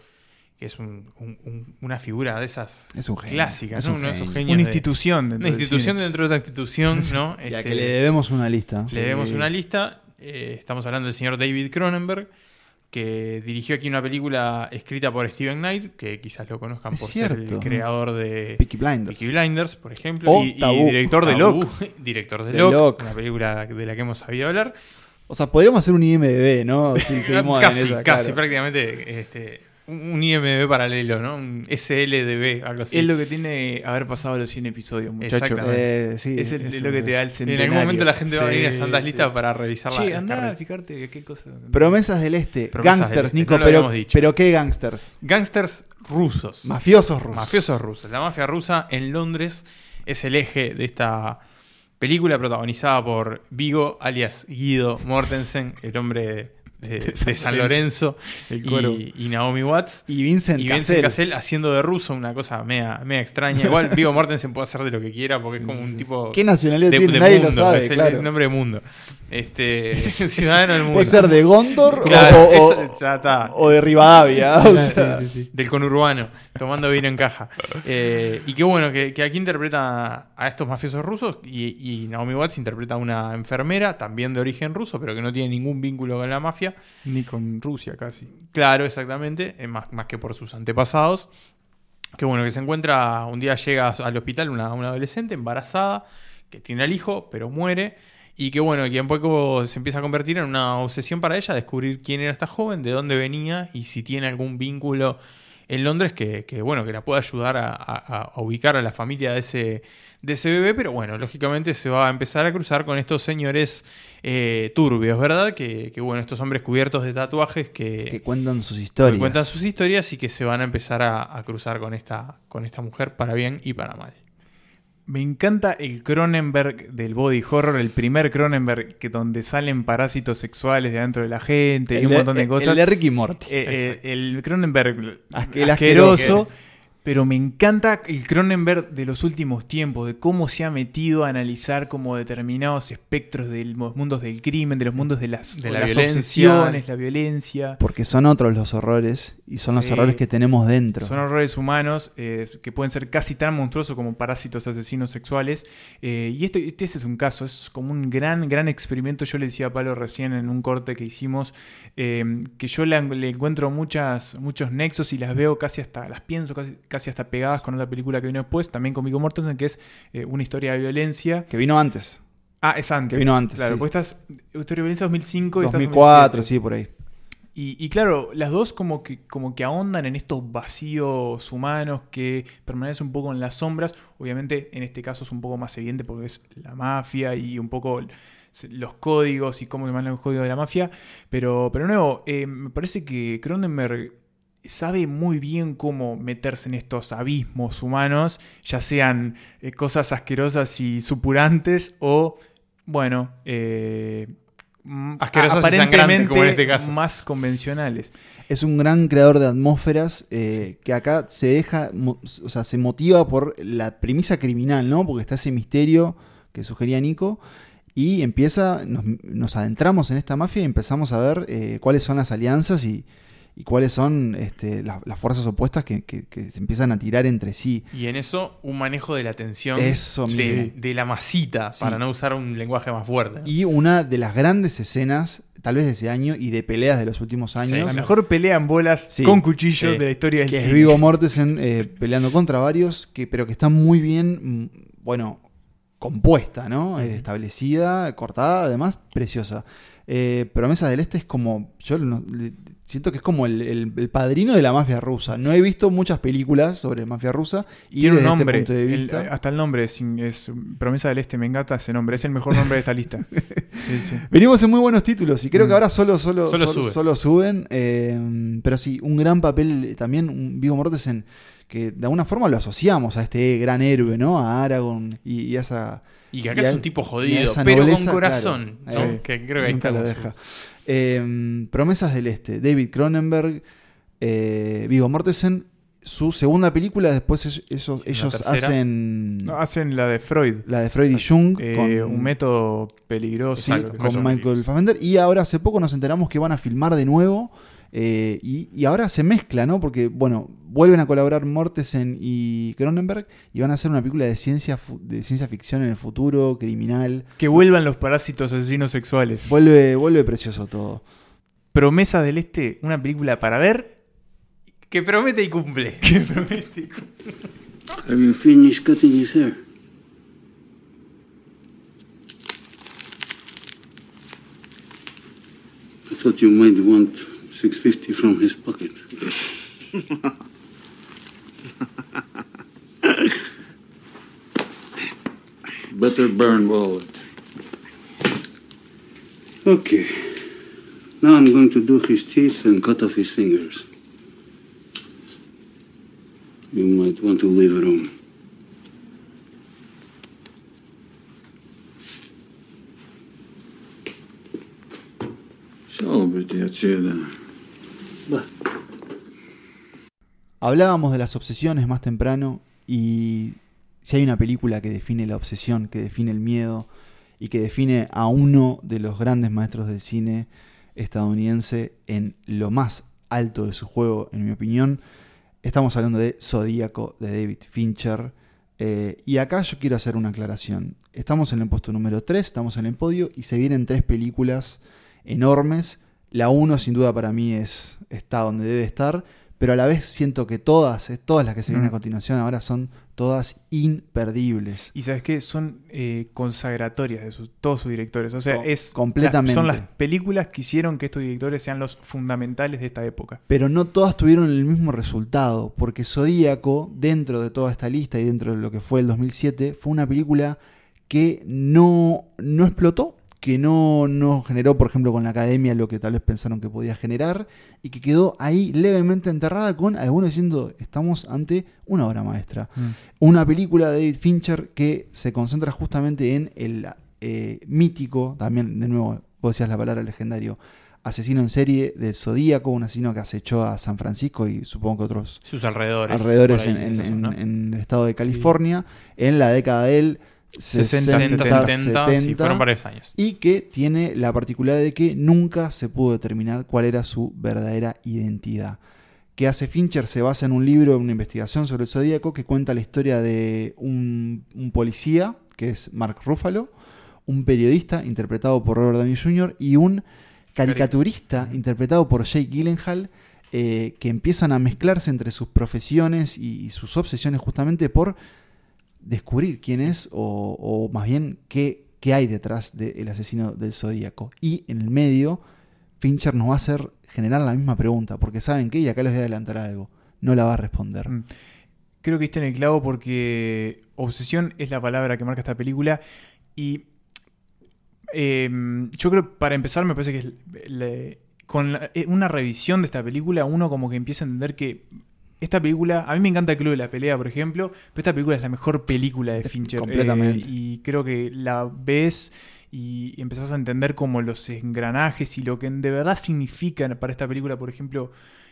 que es un- un- un- una figura de esas Es un genio, clásicas, es ¿no? un Uno de esos genio. genios Una de- institución dentro Una institución dentro de otra institución, ¿no? Ya Este, que le debemos una lista. le debemos una lista. Eh, estamos hablando del señor David Cronenberg, que dirigió aquí una película escrita por Steven Knight, que quizás lo conozcan Es por ser el creador de Peaky Blinders. Peaky Blinders, por ejemplo. O y, y Tabú. director de Locke. director de, De Locke, Locke. una película de la que hemos sabido hablar. O sea, podríamos hacer un IMDB, ¿no? Si seguimos en casi, esa, casi, claro. prácticamente este, un IMDb paralelo, ¿no? Un SLDB, algo así. Es lo que tiene haber pasado los 100 episodios, muchachos. Exactamente. Eh, sí, es, el- eso es lo que te da el es. en centenario. algún momento la gente va a venir a Sí, Santas sí, Listas sí. para revisar la andá, carrera. fijarte qué cosa. Promesas del Este. Promesas del gangsters, Este, Nico, no lo pero, pero ¿qué gangsters? Gangsters rusos. Mafiosos rusos. Mafiosos rusos. La mafia rusa en Londres es el eje de esta película protagonizada por Vigo, alias Guido Mortensen, el hombre de, de San Lorenzo y, y Naomi Watts. Y Vincent, Y Cassel. Vincent Cassel haciendo de ruso, una cosa media, media extraña. Igual Vigo Mortensen puede hacer de lo que quiera porque es como un tipo. ¿Qué nacionalidad tiene? Nadie lo sabe, Es el, claro. el nombre de mundo. Este, es ciudadano del mundo. Puede ser de Gondor Claro, o, de Rivadavia. o sea. Del conurbano, tomando vino en caja. Eh, y qué bueno que, que aquí interpreta a estos mafiosos rusos y, y Naomi Watts interpreta a una enfermera, también de origen ruso, pero que no tiene ningún vínculo con la mafia. Ni con Rusia casi. Claro, exactamente, eh, más, más que por sus antepasados. Que bueno, que se encuentra, un día llega al hospital una, una adolescente embarazada, que tiene al hijo, pero muere. Y que bueno, que un poco se empieza a convertir en una obsesión para ella descubrir quién era esta joven, de dónde venía y si tiene algún vínculo en Londres que, que, bueno, que la pueda ayudar a, a- a ubicar a la familia de ese, de ese bebé. Pero bueno, lógicamente se va a empezar a cruzar con estos señores eh, turbios, ¿verdad? Que, que, bueno, estos hombres cubiertos de tatuajes que, Que cuentan sus que historias. cuentan sus historias y que se van a empezar a, a cruzar con esta, con esta mujer para bien y para mal. Me encanta el Cronenberg del body horror, el primer Cronenberg que donde salen parásitos sexuales de adentro de la gente y El un de- montón de el cosas. de Ricky Morty. Eh, eh, el Cronenberg Asque- el asqueroso, asqueroso. Pero me encanta el Cronenberg de los últimos tiempos, de cómo se ha metido a analizar como determinados espectros de los mundos del crimen, de los mundos de las, De la las obsesiones, la violencia. Porque son otros los horrores y son los Sí. horrores que tenemos dentro. Son horrores humanos eh, que pueden ser casi tan monstruosos como parásitos asesinos sexuales. Eh, y este, este es un caso, es como un gran, gran experimento. Yo le decía a Pablo recién en un corte que hicimos eh, que yo le, le encuentro muchas, muchos nexos y las veo casi hasta, las pienso casi, casi hasta pegadas con otra película que vino después, también con Viggo Mortensen, que es eh, una historia de violencia. Que vino antes. Ah, es antes. Que vino antes, Claro, sí. porque estás. Historia de violencia 2005 y esta es 2004, 2007. sí, por ahí. Y, y claro, las dos como que, como que ahondan en estos vacíos humanos que permanecen un poco en las sombras. Obviamente en este caso es un poco más evidente porque es la mafia y un poco los códigos y cómo se manejan los códigos de la mafia. Pero, pero nuevo, eh, me parece que Cronenberg sabe muy bien cómo meterse en estos abismos humanos, ya sean eh, cosas asquerosas y supurantes o, bueno, eh, Asquerosas y sangrantes, como en este caso. más convencionales. Es un gran creador de atmósferas eh, que acá se deja, o sea, se motiva por la premisa criminal, ¿no? Porque está ese misterio que sugería Nico. Y empieza, nos, nos adentramos en esta mafia y empezamos a ver eh, cuáles son las alianzas y, y cuáles son este, la- las fuerzas opuestas que, que- que se empiezan a tirar entre sí. Y en eso, un manejo de la tensión Eso de, mismo. de la masita, Sí. para no usar un lenguaje más fuerte. Y una de las grandes escenas, tal vez de ese año, y de peleas de los últimos años. La mejor pelea en bolas Sí, con cuchillos sí. de la historia del que es. Vigo Mortensen eh, peleando contra varios, que, pero que está muy bien, mm, bueno, compuesta, ¿no? Establecida, cortada, además, preciosa. Eh, Promesa del Este es como, yo no- le- siento que es como el, el- el padrino de la mafia rusa. No he visto muchas películas sobre mafia rusa y Tiene un nombre. este punto de el- vista... hasta el nombre es, es Promesa del Este, me encanta ese nombre. Es el mejor nombre de esta lista. Sí, sí. Venimos en muy buenos títulos y creo que Mm. ahora solo, solo, Solo solo, sube. solo suben. eh, pero sí, un gran papel también, un Vigo Mortensen que de alguna forma lo asociamos a este gran héroe, ¿no? A Aragorn y, y a esa... Y que acá y a- es un tipo jodido, pero nobleza, con corazón. claro. ¿no? Eh, Que creo que ahí nunca lo. Eh, Promesas del Este, David Cronenberg, eh, Vigo Mortensen. Su segunda película, después ellos, ellos, hacen No, hacen la de Freud. la de Freud y Jung Eh, con, un método peligroso. Sí, con Michael Fassbender. Y ahora hace poco nos enteramos que van a filmar de nuevo. Eh, y, y ahora se mezcla, ¿no? Porque, bueno, vuelven a colaborar Mortensen y Cronenberg y van a hacer una película de ciencia, de ciencia ficción en el futuro, criminal. Que vuelvan los parásitos asesinos sexuales. Vuelve, vuelve precioso todo. Promesa del Este, una película para ver. Que promete y cumple. Que promete. Have you finished cutting his hair? I thought you might want 650 from his pocket. Better burn wallet. Okay. Now I'm going to do his teeth and cut off his fingers. You might want to leave a room. Ciao, Hablábamos de las obsesiones más temprano y si hay una película que define la obsesión, que define el miedo y que define a uno de los grandes maestros del cine estadounidense en lo más alto de su juego, en mi opinión, estamos hablando de Zodíaco de David Fincher. Eh, y acá yo quiero hacer una aclaración. Estamos en el puesto número 3, estamos en el podio y se vienen tres películas enormes. La 1 sin duda para mí es, está donde debe estar, pero a la vez siento que todas, eh, todas las que se vienen a Mm. continuación ahora son todas imperdibles. Y sabes qué, son eh, consagratorias de sus- todos sus directores. O sea, es completamente. son las películas que hicieron que estos directores sean los fundamentales de esta época. Pero no todas tuvieron el mismo resultado, porque Zodíaco, dentro de toda esta lista y dentro de lo que fue el 2007, fue una película que no, no explotó, que no, no generó, por ejemplo, con la academia lo que tal vez pensaron que podía generar, y que quedó ahí levemente enterrada con algunos diciendo, estamos ante una obra maestra. Mm. Una película de David Fincher que se concentra justamente en el eh, mítico, también de nuevo, vos decías la palabra legendario, asesino en serie de Zodíaco, un asesino que acechó a San Francisco y supongo que otros Sus alrededores, alrededores por ahí, en, en- esa en- zona. en el estado de California, en la década del 60, 60, 70, 70, sí, fueron varios años. y que tiene la particularidad de que nunca se pudo determinar cuál era su verdadera identidad. Que hace Fincher se basa en un libro, en una investigación sobre el zodíaco que cuenta la historia de un, un policía, que es Mark Ruffalo, un periodista interpretado por Robert Downey Jr. y un caricaturista interpretado por Jake Gyllenhaal, eh, que empiezan a mezclarse entre sus profesiones y, y sus obsesiones justamente por descubrir quién es o, más bien qué, qué hay detrás del asesino del zodíaco. Y en el medio, Fincher nos va a hacer generar la misma pregunta, porque saben qué, y acá les voy a adelantar algo, no la va a responder. Mm. Creo que está en el clavo porque obsesión es la palabra que marca esta película y eh, yo creo para empezar me parece que es con eh, una revisión de esta película uno como que empieza a entender que esta película, a mí me encanta el Club de la Pelea, por ejemplo, pero esta película es la mejor película de Fincher. completamente. Eh, y creo que la ves y empezás a entender como los engranajes y lo que de verdad significan para esta película, por ejemplo,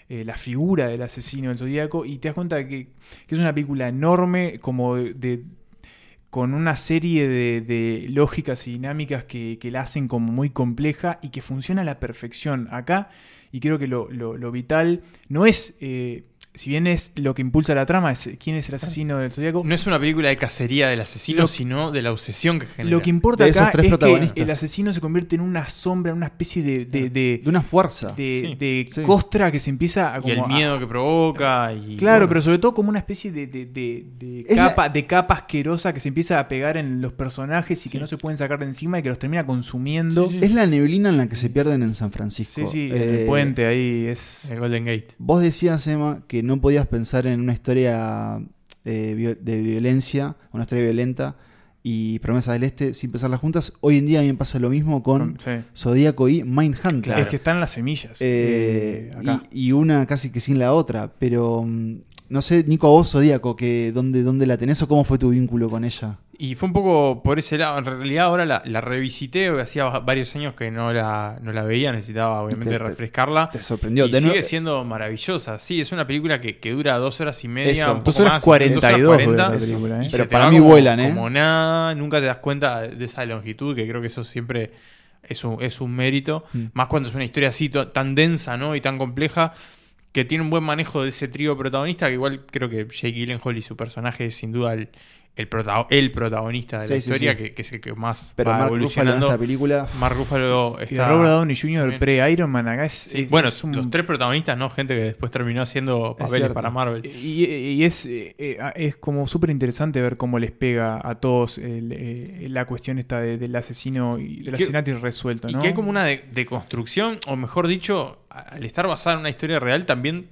eh, la figura del asesino del zodíaco, y te das cuenta que, que es una película enorme, como de, de- con una serie de, de lógicas y dinámicas que, que la hacen como muy compleja y que funciona a la perfección acá. Y creo que lo, lo- lo vital no es, eh, si bien es lo que impulsa la trama, es quién es el asesino del zodíaco. No es una película de cacería del asesino, Lo- sino de la obsesión que genera. Lo que importa acá tres es que el asesino se convierte en una sombra, en una especie de, de, de, De una fuerza. de, Sí. de Sí. costra que se empieza a y el como a- miedo que provoca. Y, Claro, bueno, pero sobre todo como una especie de, de, de- de Es la- capa, de capa asquerosa que se empieza a pegar en los personajes y que no se pueden sacar de encima y que los termina consumiendo. Sí, sí. Es la neblina en la que se pierden en San Francisco. Sí, sí, en Eh, el puente ahí es. El Golden Gate. Vos decías, Emma, que no podías pensar en una historia eh, de violencia, una historia violenta y Promesa del Este sin pensarlas juntas. Hoy en día a mí me pasa lo mismo con Con- sí. Zodíaco y Mindhunter. Claro. Es que están las semillas. Eh, eh, acá. y, y una casi que sin la otra. Pero mm, no sé, Nico, a vos Zodíaco, que, ¿dónde, ¿dónde la tenés o cómo fue tu vínculo con ella? Y fue un poco por ese lado. En realidad ahora la, la revisité, hacía varios años que no la, no la veía, necesitaba obviamente te- te- refrescarla. Te sorprendió. y De sigue nuevo- siendo maravillosa. Sí, es una película que, que dura dos horas y media. Eso. un poco Dos horas más, cuarenta y dos 40, dura la eso. película, ¿eh? Y Pero para mí como- vuelan, ¿eh? Como nada, nunca te das cuenta de esa longitud, que creo que eso siempre es un, es un mérito. Mm. Más cuando es una historia así tan densa ¿no? y tan compleja, que tiene un buen manejo de ese trío protagonista, que igual creo que Jake Gyllenhaal y su personaje es sin duda el, el, prota- el protagonista de Sí, la sí, historia, sí. Que, que es el que más Pero va Mark Ruffalo en evolucionando. esta película. Mark Ruffalo Y está... Robert Downey Jr. pre-Iron Man acá es. Sí, es- bueno, es un- los tres protagonistas, ¿no? Gente que después terminó haciendo Es papeles para Marvel. Y, y es, eh, eh, es como súper interesante ver cómo les pega a todos el, eh, la cuestión esta de- del asesino y del que- asesinato irresuelto, Y ¿no? que hay como una de, de construcción, o mejor dicho, a- al estar basada en una historia real, también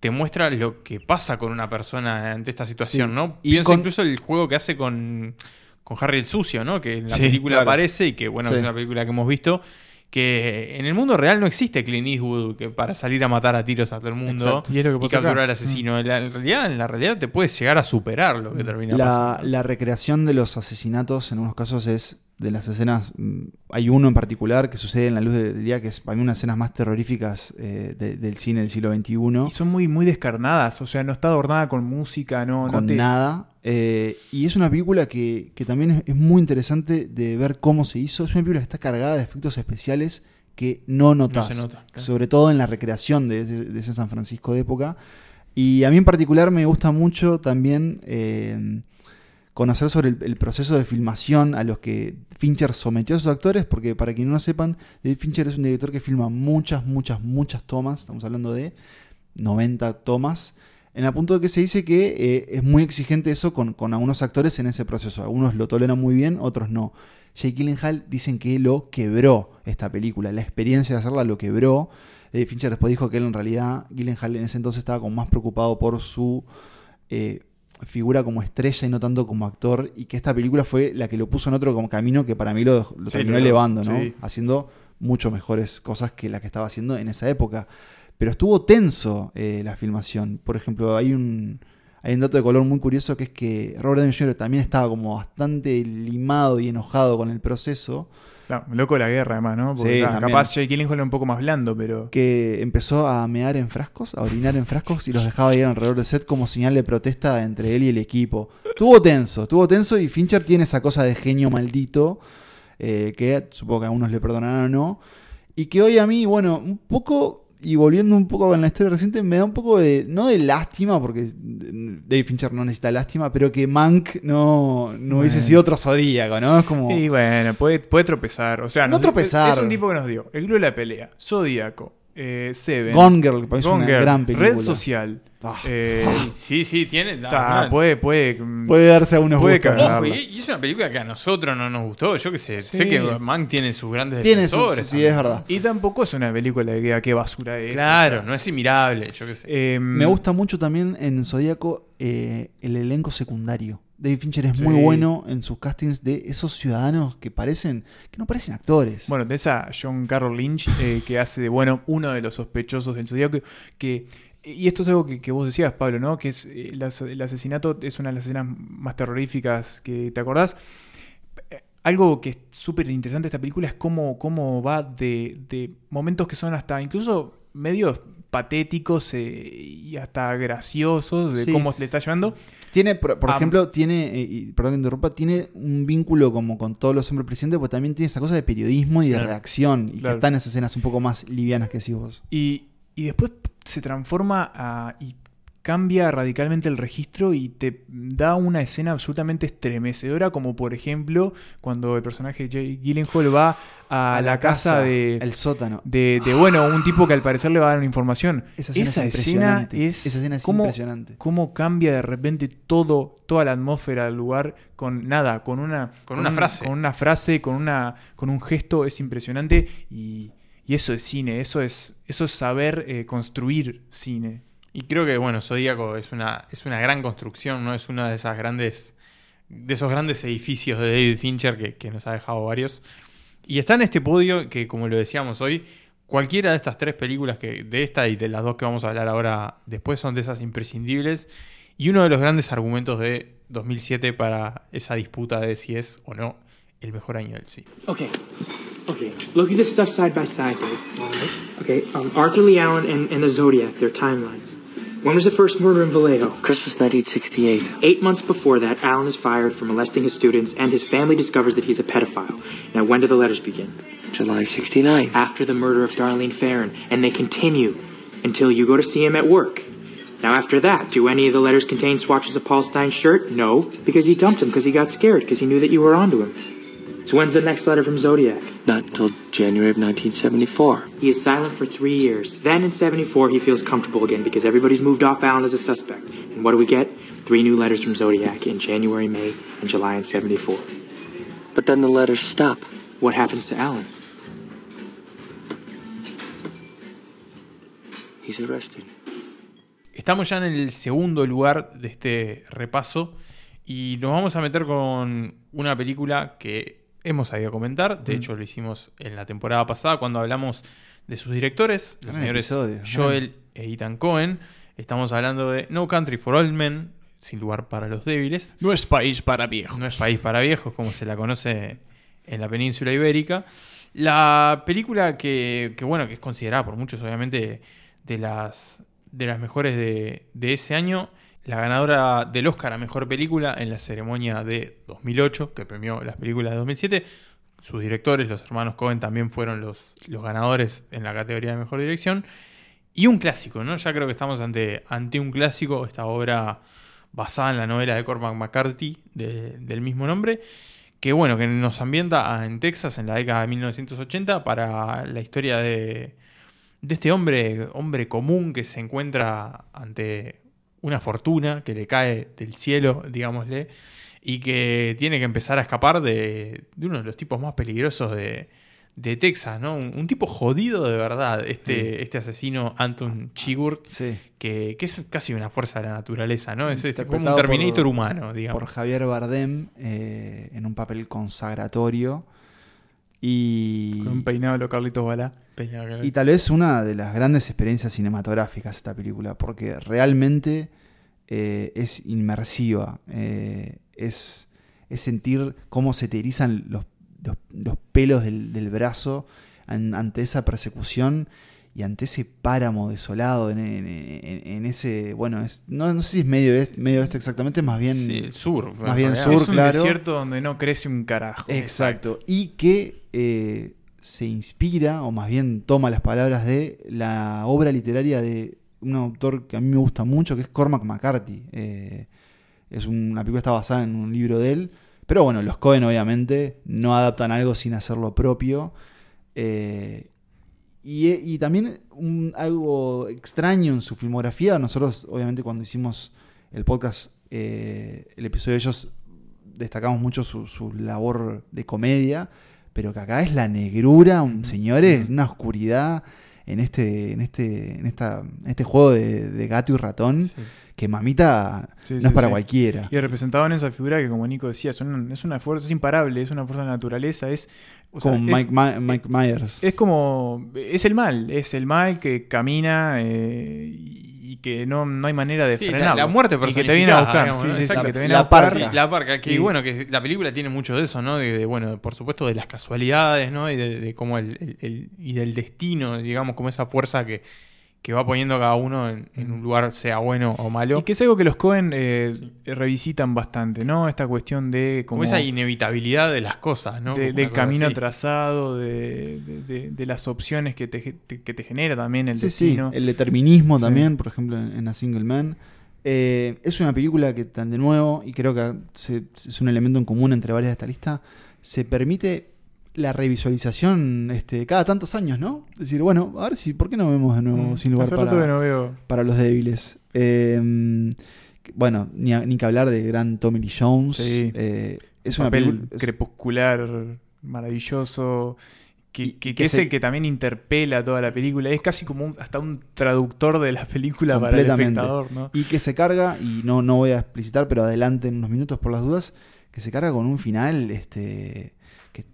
te muestra lo que pasa con una persona ante esta situación, Sí. ¿no? Y Pienso con- incluso el juego que hace con, con Harry el Sucio, ¿no? Que en la Sí, película claro. aparece y que, bueno, Sí. es una película que hemos visto. Que en el mundo real no existe Clint Eastwood que para salir a matar a tiros a todo el mundo Exacto. Y es lo que y pasa acá. capturar al asesino. En la- en realidad, en la realidad te puedes llegar a superar lo que termina La, pasando. la recreación de los asesinatos en algunos casos es de las escenas, mm, hay uno en particular que sucede en la luz del día, que es para mí una de las escenas más terroríficas eh, de- del cine del siglo XXI. Y son muy, muy descarnadas, o sea, no está adornada con música, no, no con te- nada. eh, y es una película que, que también es, es muy interesante de ver cómo se hizo. Es una película que está cargada de efectos especiales que no notas. se nota, claro. Sobre todo en la recreación de, ese- de ese San Francisco de época. Y a mí en particular me gusta mucho también eh, conocer sobre el, proceso de filmación a los que Fincher sometió a sus actores, porque para quienes no sepan, David Fincher es un director que filma muchas, muchas, muchas tomas, estamos hablando de 90 tomas, en el punto de que se dice que eh, es muy exigente eso con, algunos actores en ese proceso, algunos lo toleran muy bien, otros no. Jake Gyllenhaal dicen que lo quebró esta película, la experiencia de hacerla lo quebró. David Fincher después dijo que él en realidad, Gyllenhaal en ese entonces estaba como más preocupado por su eh, figura como estrella y no tanto como actor, y que esta película fue la que lo puso en otro como camino que para mí lo, lo Sí, terminó elevando, ¿no? sí. Haciendo mucho mejores cosas que las que estaba haciendo en esa época. Pero estuvo tenso eh, la filmación. Por ejemplo, hay un, hay un dato de color muy curioso que es que Robert Downey Jr. también estaba como bastante limado y enojado con el proceso. No, loco la guerra, además, ¿no? Porque Sí, claro, capaz Jake Gyllenhaal era un poco más blando, pero. que empezó a mear en frascos, a orinar en frascos y los dejaba ir alrededor del set como señal de protesta entre él y el equipo. Tuvo tenso, tuvo tenso y Fincher tiene esa cosa de genio maldito eh, que supongo que a algunos le perdonarán o no. Y que hoy a mí, bueno, un poco, y volviendo un poco con la historia reciente, me da un poco de, no de lástima, porque David Fincher no necesita lástima, pero que Mank no, no hubiese Bueno. sido otro zodíaco, ¿no? Es como... Y bueno, puede, puede tropezar. O sea, No nos- tropezar. Es un tipo que nos dio El Club de la Pelea, Zodíaco, eh, Seven, Gone Girl, que es una Gone Girl, gran película. Red Social. Ah. eh, Sí, sí, tiene. ta, puede, puede, Puede darse a unos puede. Ojo, y, y es una película que a nosotros no nos gustó. Yo qué sé. Sí. Sé que Mank tiene sus grandes Tiene sus- defensores. sí, es verdad. Y tampoco es una película que diga qué basura es. Claro, o sea, no es inmirable. Yo qué sé. eh, Me gusta mucho también en Zodíaco eh, el elenco secundario. David Fincher es Sí. muy bueno en sus castings de esos ciudadanos que parecen, que no parecen actores. Bueno, de esa John Carroll Lynch, eh, que hace de, bueno, uno de los sospechosos del Zodíaco, que... Y esto es algo que, que vos decías, Pablo, ¿no? Que es eh, el asesinato es una de las escenas más terroríficas que te acordás. Eh, Algo que es súper interesante de esta película es cómo, cómo va de, de momentos que son hasta incluso medios patéticos eh, y hasta graciosos de Sí. cómo le está llevando. Tiene, por, por ejemplo, tiene, eh, perdón que interrumpa, tiene un vínculo como con todos los hombres presidentes, porque también tiene esa cosa de periodismo y de Claro. redacción, y Claro. que están esas escenas un poco más livianas que decís vos. Y, y después se transforma a- y cambia radicalmente el registro y te da una escena absolutamente estremecedora, como por ejemplo cuando el personaje Jay Gyllenhaal va a, la, casa, de, el sótano. de, de, bueno, un tipo que al parecer le va a dar una información. Esa escena es impresionante. Esa escena es cómo- impresionante. Cómo cambia de repente todo, toda la atmósfera del lugar con nada, con una, Con una un- frase. Con una frase, con, una, con un gesto, es impresionante. Y, y eso es cine, eso es, eso es saber eh, construir cine. Y creo que, bueno, Zodíaco es una, es una gran construcción, ¿no? Es una de esas grandes. de esos grandes edificios de David Fincher que, que nos ha dejado varios. Y está en este podio que, como lo decíamos hoy, cualquiera de estas tres películas, que, de esta y de las dos que vamos a hablar ahora después, son de esas imprescindibles. Y uno de los grandes argumentos de 2007 para esa disputa de si es o no el mejor año del cine. Okay. Okay. Look at this stuff side by side, Dave. Okay. Um, Arthur Lee Allen and, and the Zodiac, their timelines. When was the first murder in Vallejo? Christmas 1968. Eight months before that, Allen is fired for molesting his students, and his family discovers that he's a pedophile. Now, when do the letters begin? July 69. After the murder of Darlene Farron, and they continue until you go to see him at work. Now, after that, do any of the letters contain swatches of Paul Stein's shirt? No, because he dumped him because he got scared because he knew that you were onto him. So, when's the next letter from Zodiac? Not until January of 1974. He is silent for three years. Then in 74, he feels comfortable again because everybody's moved off Allen as a suspect. And what do we get? Three new letters from Zodiac in January, May, and July in 74. But then the letters stop. What happens to Allen? He's arrested. Estamos ya en el segundo lugar de este repaso y nos vamos a meter con una película que hemos sabido comentar. De Mm. hecho, lo hicimos en la temporada pasada cuando hablamos de sus directores, los señores episodio, Joel e Ethan Cohen. Estamos hablando de No Country for Old Men, sin lugar para los débiles. No es país para viejos. No es país para viejos, como se la conoce en la península ibérica. La película que, que, bueno, que es considerada por muchos, obviamente, de las, de las mejores de, de ese año, la ganadora del Oscar a Mejor Película en la ceremonia de 2008, que premió las películas de 2007. Sus directores, los hermanos Cohen, también fueron los, los ganadores en la categoría de Mejor Dirección. Y un clásico, ¿no? Ya creo que estamos ante, ante un clásico, esta obra basada en la novela de Cormac McCarthy de- del mismo nombre, que bueno, que nos ambienta en Texas en la década de 1980 para la historia de, de este hombre, hombre común que se encuentra ante una fortuna que le cae del cielo, digámosle, y que tiene que empezar a escapar de, de uno de los tipos más peligrosos de, de Texas, ¿no? Un, un tipo jodido de verdad, este, Sí. este asesino Anton Chigurh, que, que es casi una fuerza de la naturaleza, ¿no? Es, es como un Terminator por- humano, digamos. Por Javier Bardem eh, en un papel consagratorio. Y, Con un peinado de los Carlitos Balá. Y tal vez una de las grandes experiencias cinematográficas esta película, porque realmente eh, es inmersiva. eh, es, es sentir cómo se te erizan los, los- los pelos del, del brazo an- ante esa persecución y ante ese páramo desolado, en, en- en- en ese, bueno, es, no, no sé si es medio este, medio este exactamente, más bien Sí, el sur, más bien realidad. sur, es un claro. desierto donde no crece un carajo. Exacto. Y que eh, se inspira, o más bien toma las palabras de la obra literaria de un autor que a mí me gusta mucho, que es Cormac McCarthy. Eh, es una película está basada en un libro de él. Pero bueno, los Cohen obviamente no adaptan algo sin hacerlo propio. Eh, y, y también un- algo extraño en su filmografía. Nosotros, obviamente, cuando hicimos el podcast, eh, el episodio de ellos, destacamos mucho su labor de comedia. Pero que acá es la negrura, un, señores, una oscuridad en este, en este, en esta, en este juego de, de gato y ratón. Que mamita Sí, no sí, es para cualquiera. Y representaban esa figura que, como Nico decía, son- es una fuerza, es imparable, es una fuerza de la naturaleza, es. o sea, Como es- Mike, Ma- Mike Myers. Es como. Es el mal, es el mal que camina eh, y que no, no hay manera de Sí, la, frenarlo. la muerte Y que te viene a buscar. sí, digamos, sí, sí, exacto. que te viene a buscar. La parca, que Y- bueno, que la película tiene mucho de eso, ¿no? De, de, bueno, por supuesto de las casualidades, ¿no? Y de, de cómo el, el- el- y del destino, digamos, como esa fuerza que, que va poniendo a cada uno en, en un lugar, sea bueno o malo. Y que es algo que los Cohen eh, revisitan bastante, ¿no? Esta cuestión de. como esa inevitabilidad de las cosas, ¿no? de- del camino así. trazado, de, de- de- de las opciones que te, te- que te genera también el Sí, sí, destino. el determinismo Sí. también, por ejemplo, en, en A Single Man. Eh, es una película que, tan de nuevo, y creo que se- es un elemento en común entre varias de esta lista, se permite la revisualización este, cada tantos años, ¿no? Es decir, bueno, a ver si, ¿por qué no vemos de nuevo Mm, Sin lugar para, no veo. para los débiles? Eh, bueno, ni, a- ni que hablar de gran Tommy Lee Jones. Sí. Eh, es Un papel es- crepuscular, maravilloso. Que, que- que que es el que también interpela toda la película. Es casi como un- hasta un traductor de la película para el espectador, ¿no? Y que se carga, y no, no voy a explicitar, pero adelante en unos minutos por las dudas, que se carga con un final este que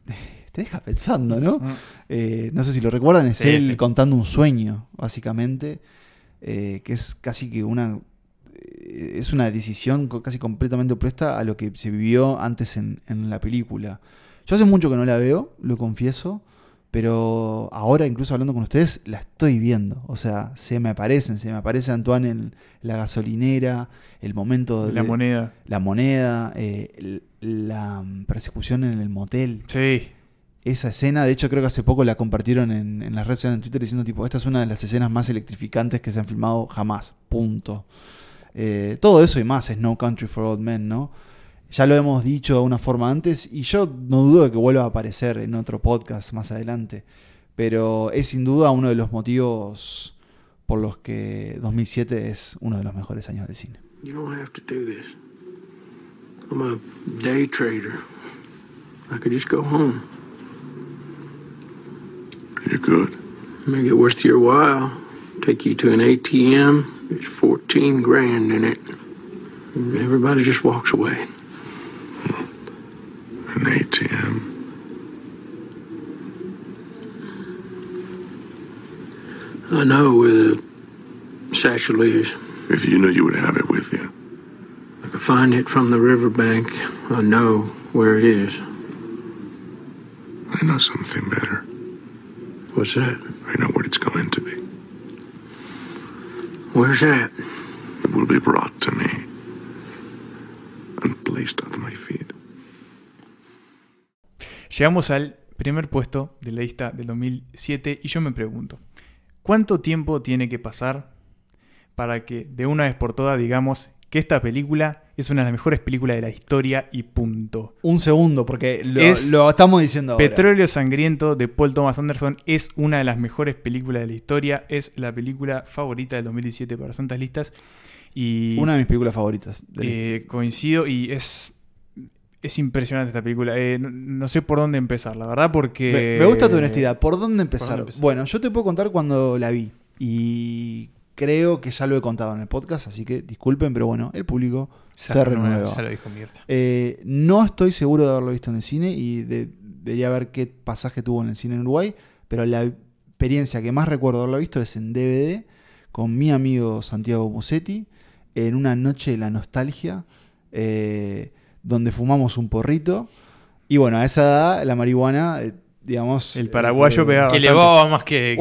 te deja pensando, ¿no? Mm. Eh, no sé si lo recuerdan, es Sí, él sí. contando un sueño, básicamente, eh, que es casi que una eh, es una decisión casi completamente opuesta a lo que se vivió antes en, en la película. Yo hace mucho que no la veo, lo confieso, pero ahora incluso hablando con ustedes la estoy viendo. O sea, se me aparecen, se me aparece Antoine en la gasolinera, el momento de La moneda. la moneda, eh, la persecución en el motel. Sí. Esa escena, de hecho creo que hace poco la compartieron en, las redes sociales en Twitter diciendo tipo, esta es una de las escenas más electrificantes que se han filmado jamás. Punto. Eh, todo eso y más es No Country for Old Men, ¿no? Ya lo hemos dicho de una forma antes y yo no dudo de que vuelva a aparecer en otro podcast más adelante. Pero es sin duda uno de los motivos por los que 2007 es uno de los mejores años del cine. You don't have to do this. I'm a day trader. I could just go home. You could. Make it worth your while. Take you to an ATM. There's 14 grand in it. And everybody just walks away. An ATM. I know where the satchel is. If you knew you would have it with you. I can find it from the riverbank. I know where it is. I know something better. What's that? I know what it's going to be. Where's that? It will be brought to me and placed at my feet. Llegamos al primer puesto de la lista del 2007 y yo me pregunto, ¿cuánto tiempo tiene que pasar para que de una vez por todas digamos que esta película es una de las mejores películas de la historia y punto? Un segundo, porque lo, Es lo estamos diciendo ahora. Petróleo Sangriento de Paul Thomas Anderson es una de las mejores películas de la historia, es la película favorita del 2017 para Santas Listas y Una de mis películas favoritas. de eh, coincido y es es impresionante esta película. Eh, no, no sé por dónde empezar, la verdad, porque Me, me gusta tu honestidad. ¿Por dónde empezar? dónde empezar? Bueno, yo te puedo contar cuando la vi. Y creo que ya lo he contado en el podcast, así que disculpen, pero bueno, el público Se se, renueva, renueva. ya lo dijo Mirta. Eh, no estoy seguro de haberlo visto en el cine y de- debería ver qué pasaje tuvo en el cine en Uruguay, pero la experiencia que más recuerdo haberlo visto es en DVD con mi amigo Santiago Musetti en una noche de la nostalgia eh, donde fumamos un porrito y bueno, a esa edad la marihuana, eh, digamos... El paraguayo eh, pegaba. Elevaba más que.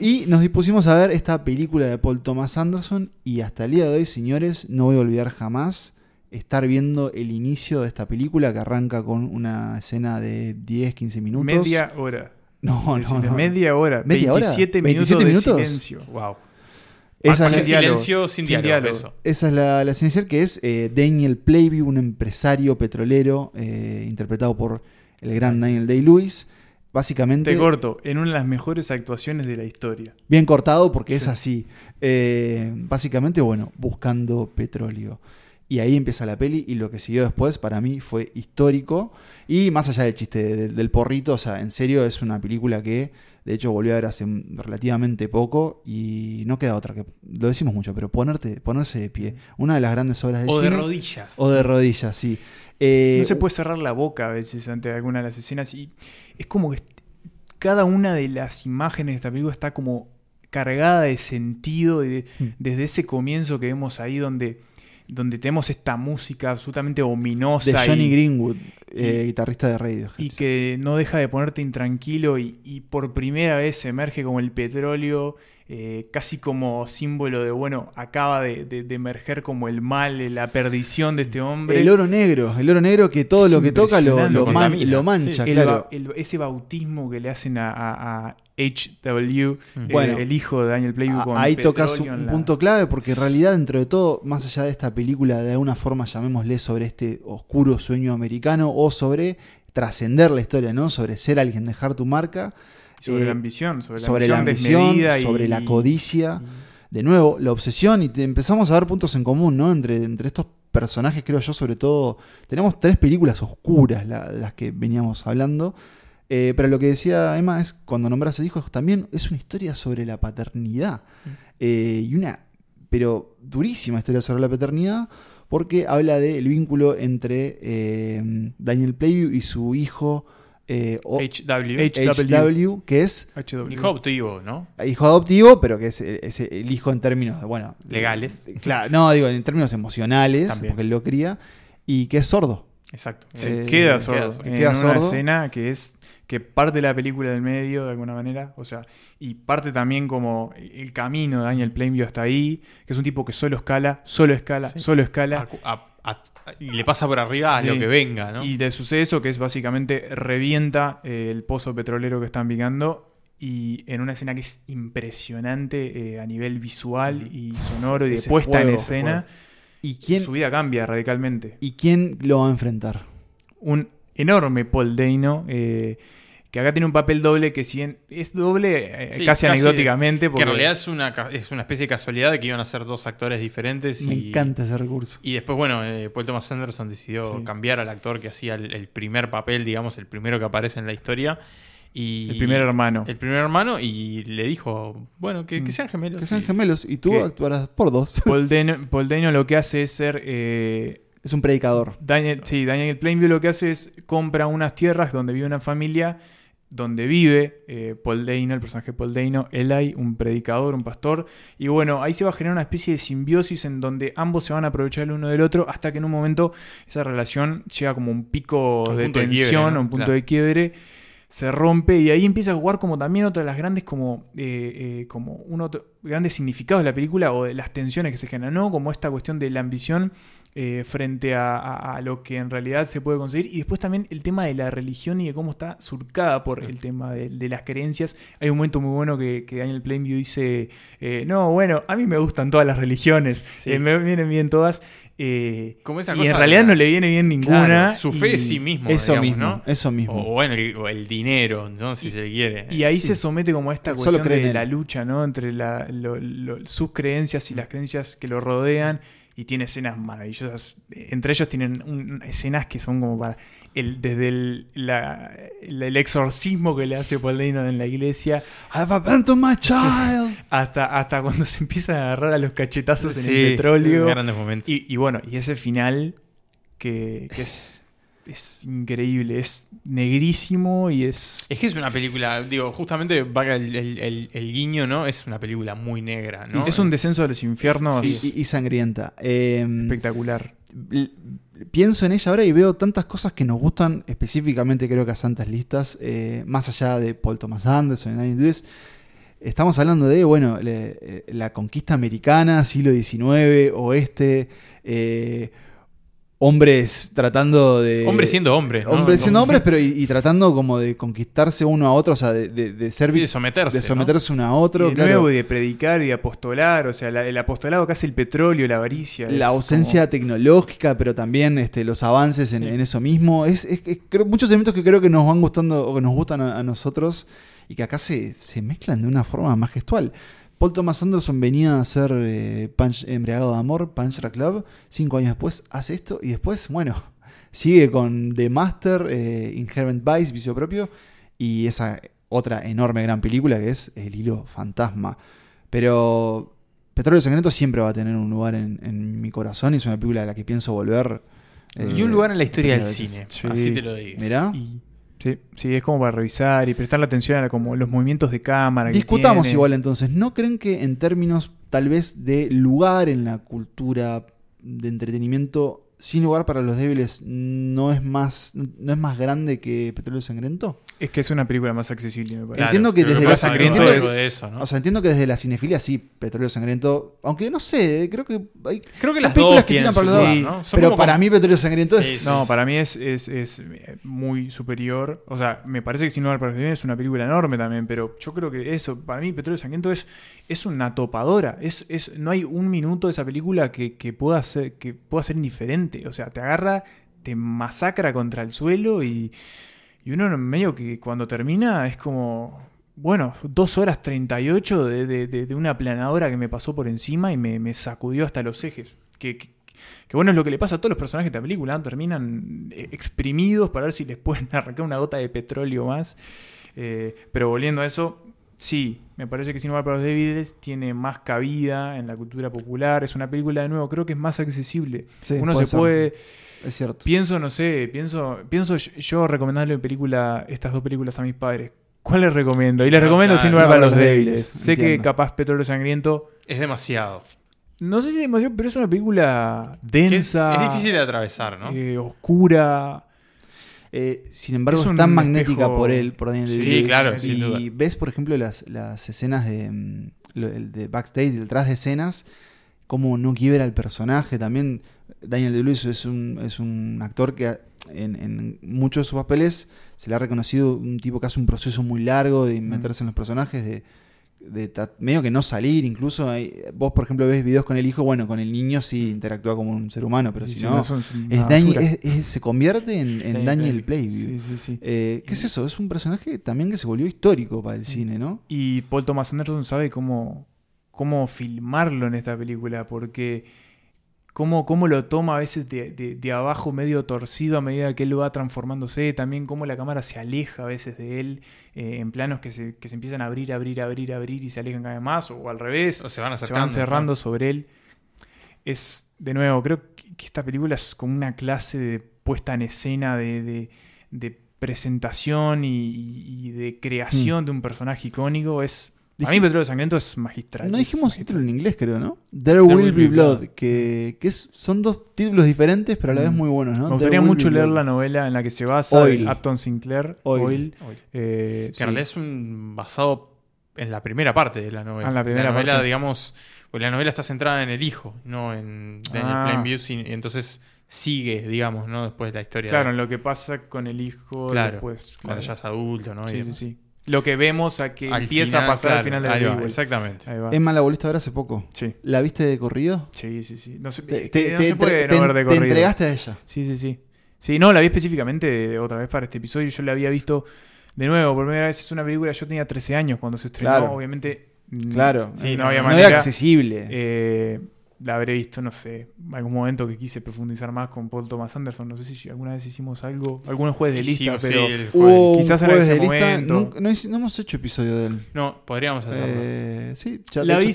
Y nos dispusimos a ver esta película de Paul Thomas Anderson y hasta el día de hoy, señores, no voy a olvidar jamás estar viendo el inicio de esta película que arranca con una escena de 10, 15 minutos. media hora. No, no, no. Media hora. ¿Media hora? 27 minutos 27 de minutos? silencio. Wow. Esa es la- silencio, sin, diálogo. Esa es la, la escena inicial que es eh, Daniel Playview, un empresario petrolero eh, interpretado por el gran Daniel Day-Lewis. Básicamente... Te corto, en una de las mejores actuaciones de la historia. Bien cortado porque es así. Eh, básicamente, bueno, buscando petróleo. Y ahí empieza la peli y lo que siguió después para mí fue histórico. Y más allá del chiste de- del porrito, o sea, en serio es una película que de hecho volví a ver hace relativamente poco y no queda otra que, lo decimos mucho, pero ponerte, ponerse de pie. Una de las grandes obras del O de cine. rodillas. O de rodillas, sí. Eh, no se puede cerrar la boca a veces ante alguna de las escenas y es como que cada una de las imágenes de esta película está como cargada de sentido de- Mm. desde ese comienzo que vemos ahí donde, donde tenemos esta música absolutamente ominosa de Johnny y, Greenwood, eh, guitarrista de Radiohead. y que no deja de ponerte intranquilo y, y por primera vez emerge como el petróleo, eh, casi como símbolo de, bueno, acaba de, de- de emerger como el mal, la perdición de este hombre. El oro negro, el oro negro que todo Es lo que toca lo, lo, man- mancha, El claro. el- ese bautismo que le hacen a, a- a H.W., eh, Bueno, el hijo de Daniel Playboy con Ahí tocas un, la- punto clave porque en realidad dentro de todo, más allá de esta película, de alguna forma llamémosle sobre este oscuro sueño americano o sobre trascender la historia, ¿no? Sobre ser alguien, dejar tu marca. Sobre eh, la ambición, sobre la sobre la ambición y- sobre la codicia. De nuevo, la obsesión y te- empezamos a ver puntos en común, ¿no? Entre, entre estos personajes, creo yo, sobre todo, tenemos tres películas oscuras, la- las que veníamos hablando. Eh, pero lo que decía Emma es, cuando nombras a hijos, también es una historia sobre la paternidad. Eh, y una, pero durísima historia sobre la paternidad, porque habla del vínculo entre eh, Daniel Playview y su hijo eh, o- HW. HW, que es HW. Hijo adoptivo, ¿no? hijo adoptivo, pero que es, es el hijo en términos, de, bueno... Legales. Claro, no, digo, en términos emocionales, También. porque él lo cría, y que es sordo. Exacto. Se Eh, queda queda sordo. sordo. en Queda una sordo. escena que es que parte la película del medio de alguna manera, o sea, y parte también como el camino de Daniel Plainview hasta ahí, que es un tipo que solo escala, solo escala, solo escala. A- a- y le pasa por arriba a Sí. lo que venga, ¿no? Y le sucede eso que es básicamente revienta eh, el pozo petrolero que están picando y en una escena que es impresionante eh, a nivel visual y sonoro y de puesta en escena. ¿Y quién, Su vida cambia radicalmente. ¿Y quién lo va a enfrentar? Un enorme Paul Dano eh, que acá tiene un papel doble que si es doble eh, Sí, casi, anecdóticamente. Que Porque en realidad es una, ca- es una especie de casualidad de que iban a ser dos actores diferentes. Me y, encanta ese recurso. Y después, bueno, eh, Paul Thomas Anderson decidió Sí. cambiar al actor que hacía el, el primer papel, digamos, el primero que aparece en la historia. Y, El primer hermano. El primer hermano y le dijo, bueno, que, que sean gemelos. Que sean gemelos, y tú actuarás por dos. Paul Dano, Paul Dano lo que hace es ser... eh, es un predicador. Daniel, sí, Daniel Plainview lo que hace es compra unas tierras donde vive una familia, donde vive eh, Paul Dano, el personaje Paul Dano, Eli, un predicador, un pastor, y bueno, ahí se va a generar una especie de simbiosis en donde ambos se van a aprovechar el uno del otro hasta que en un momento esa relación llega como un pico un de tensión, quiebre, ¿no? a un punto Claro. de quiebre, se rompe y ahí empieza a jugar como también otra de las grandes como, eh, eh, como uno de los grandes significados de la película o de las tensiones que se generan, ¿no? Como esta cuestión de la ambición eh, frente a, a- a lo que en realidad se puede conseguir y después también el tema de la religión y de cómo está surcada por el tema de, de las creencias. Hay un momento muy bueno que, que Daniel Plainview dice, eh, no, bueno, a mí me gustan todas las religiones, Sí. eh, me vienen bien todas. eh, Como esa y cosa en realidad la- no le viene bien ninguna. Claro, su fe en sí mismo. Eso digamos, mismo, ¿no? eso mismo. O bueno, el, o el dinero, ¿no? si se quiere. Y ahí Sí. se somete como a esta cuestión de la lucha, ¿no? Entre la- lo- lo- sus creencias y las creencias que lo rodean. Y tiene escenas maravillosas. Entre ellos tienen un- escenas que son como para. El, desde el, la- el- exorcismo que le hace Paul Dano en la iglesia. I've abandoned my child. Hasta, hasta cuando se empiezan a agarrar a los cachetazos en el petróleo. Y, y bueno, y ese final que, que es, es increíble. Es negrísimo y es. Es que es una película, digo, justamente va el, el- el- el guiño, ¿no? Es una película muy negra, ¿no? Es un descenso de los infiernos Y, y- y sangrienta. Eh, espectacular. pienso en ella ahora y veo tantas cosas que nos gustan, específicamente creo que a Santas Listas, eh, más allá de Paul Thomas Anderson y Lewis. Estamos hablando de, bueno, le- eh, la conquista americana, siglo XIX, oeste, eh, hombres tratando de... Hombres siendo hombres, ¿no? Hombres siendo hombres, pero y, y tratando como de conquistarse uno a otro, o sea, de, de, de ser... Sí, de someterse, De someterse uno a otro, Y de claro. nuevo, y de predicar y de apostolar. O sea, la- el apostolado que hace el petróleo, la avaricia. la ausencia tecnológica, pero también este, los avances en, en eso mismo. Es, es- es- creo- muchos elementos que creo que nos van gustando o que nos gustan a, a nosotros y que acá se, se mezclan de una forma más gestual. Paul Thomas Anderson venía a hacer eh, Punch, Embriagado de Amor, Punch Drunk Love. Cinco años después hace esto y después, bueno, sigue con The Master, eh, Inherent Vice, Vicio Propio y esa otra enorme gran película que es El Hilo Fantasma. Pero Petróleo Sangriento siempre va a tener un lugar en, en mi corazón y es una película a la que pienso volver. Y un lugar en la historia del cine, así te lo digo. Mirá. Y- sí, sí, es como para revisar y prestarle atención a como los movimientos de cámara. Discutamos igual entonces. ¿No creen que en términos tal vez de lugar en la cultura de entretenimiento, sin lugar para los débiles, no es más, no es más grande que Petróleo Sangriento? Es que es una película más accesible, me parece. entiendo que desde que la es que entiendo que- de eso, ¿no? O sea, entiendo que desde la cinefilia sí, Petróleo Sangriento, aunque no sé, eh, creo que hay Creo que las películas dos que tiran tienen para los dos. ¿no? Pero para mí Petróleo Sangriento Sí, es No, para mí es, es, es muy superior. O sea, me parece que Sin lugar para los débiles es una película enorme también, pero yo creo que eso, para mí Petróleo Sangriento es, es una topadora. Es, es, no hay un minuto de esa película que, que pueda ser, que pueda ser indiferente. O sea, te agarra, te masacra contra el suelo y, y uno medio que cuando termina es como... Bueno, dos horas 38 de, de, de, de una planadora que me pasó por encima y me, me sacudió hasta los ejes. Que, que, bueno es lo que le pasa a todos los personajes de la película, terminan eh, exprimidos para ver si les pueden arrancar una gota de petróleo más. Eh, pero volviendo a eso, sí, me parece que Sin lugar para los débiles tiene más cabida en la cultura popular. Es una película de nuevo, creo que es más accesible. Sí, Uno puede se ser. puede. Es cierto. Pienso, no sé, pienso, pienso yo- recomendarle película, estas dos películas a mis padres. ¿Cuál les recomiendo? Y les No, recomiendo claro, Sin lugar para los débiles. débiles, Sé que capaz Petróleo Sangriento. Es demasiado. No sé si demasiado, pero es una película Es, densa. es difícil de atravesar, ¿no? eh, oscura. Eh, sin embargo, Es tan magnética espejo- por él, por Daniel Sí, Day-Lewis. claro, Y sin duda. ves, por ejemplo, las, las escenas de, mm, de backstage, detrás de escenas, cómo no quiebra el personaje. También Daniel Day-Lewis es un, es un actor que en, en muchos de sus papeles se le ha reconocido un tipo que hace un proceso muy largo de meterse en los personajes, de, de medio que no salir. Incluso hay- vos, por ejemplo, ves videos con el hijo, bueno, con el niño sí interactúa como un ser humano, pero Sí, si no, es es- es- se convierte en, en Daniel. Plainview. Sí, sí, sí. Eh, ¿Qué es eso? Es un personaje también que se volvió histórico para el cine, ¿no? Y Paul Thomas Anderson sabe cómo, cómo filmarlo en esta película, porque cómo, cómo lo toma a veces de, de- de abajo medio torcido a medida que él va transformándose, también cómo la cámara se aleja a veces de él, eh, en planos que se, que se empiezan a abrir, abrir, abrir, abrir y se alejan cada vez más, o al revés, O se van se van cerrando ¿no? sobre él. Es, de nuevo, creo que, que esta película es como una clase de puesta en escena, de, de- de presentación y de creación Mm. de un personaje icónico. Es A mí Petróleo Sangriento es magistral. No dijimos magistral. título en inglés, creo, ¿no? There, Will, Be Blood, que, que es, son dos títulos diferentes, pero a la vez muy buenos, ¿no? Me gustaría mucho leer Blood. la novela en la que se basa Oil. Upton Sinclair, Oil. Oil. Oil. Eh, Que sí. en realidad es un basado en la primera parte de la novela. Ah, en la primera novela, parte. digamos, pues la novela está centrada en el hijo, no en Daniel Ah. Plainview, y entonces sigue, digamos, ¿no? Después de la historia. Claro, de- en lo que pasa con el hijo Claro, después. cuando claro. ya es adulto, ¿no? Y Sí, sí, demás. sí. Lo que vemos a que Al empieza final, a pasar claro, al final de ahí la va, película. exactamente. Ahí va. Emma la volviste a ver hace poco. Sí. ¿La viste de corrido? Sí, sí, sí. No se, Te- es te- no te se puede no ver de te corrido. entregaste a ella. Sí, sí, sí. Sí, no, la vi específicamente otra vez para este episodio. Yo la había visto de nuevo por primera vez. Es una película. Yo tenía 13 años cuando se estrenó. Claro. Obviamente. Claro. Sí, no, No había era manera. accesible. Eh, la habré visto, no sé, algún momento que quise profundizar más con Paul Thomas Anderson. No sé si alguna vez hicimos algo, algunos jueves de Sí, lista, sí, pero el Hubo un quizás en ese de lista. momento. Nunca- no, no hemos hecho episodio de él. No, podríamos hacerlo. Eh, sí, ya, La hecho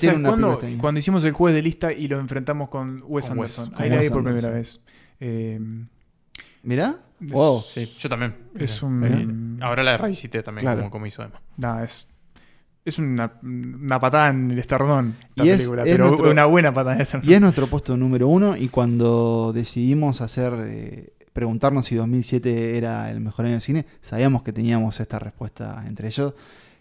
ahí. Cuando hicimos el jueves de lista y lo enfrentamos con Wes Con Wes, Anderson. con Ahí la vi por primera vez. Eh, ¿Mirá? Es- Wow. Sí, yo también. Es Eh, un- eh, Ahora la revisité también, Claro. como, como hizo Emma. nada, es, es una, una patada en el esternón esta Y es- película, es pero nuestro- una buena patada en el esternón. Y es nuestro puesto número uno. Y cuando decidimos hacer, eh, preguntarnos si 2007 era el mejor año de cine, sabíamos que teníamos esta respuesta entre ellos.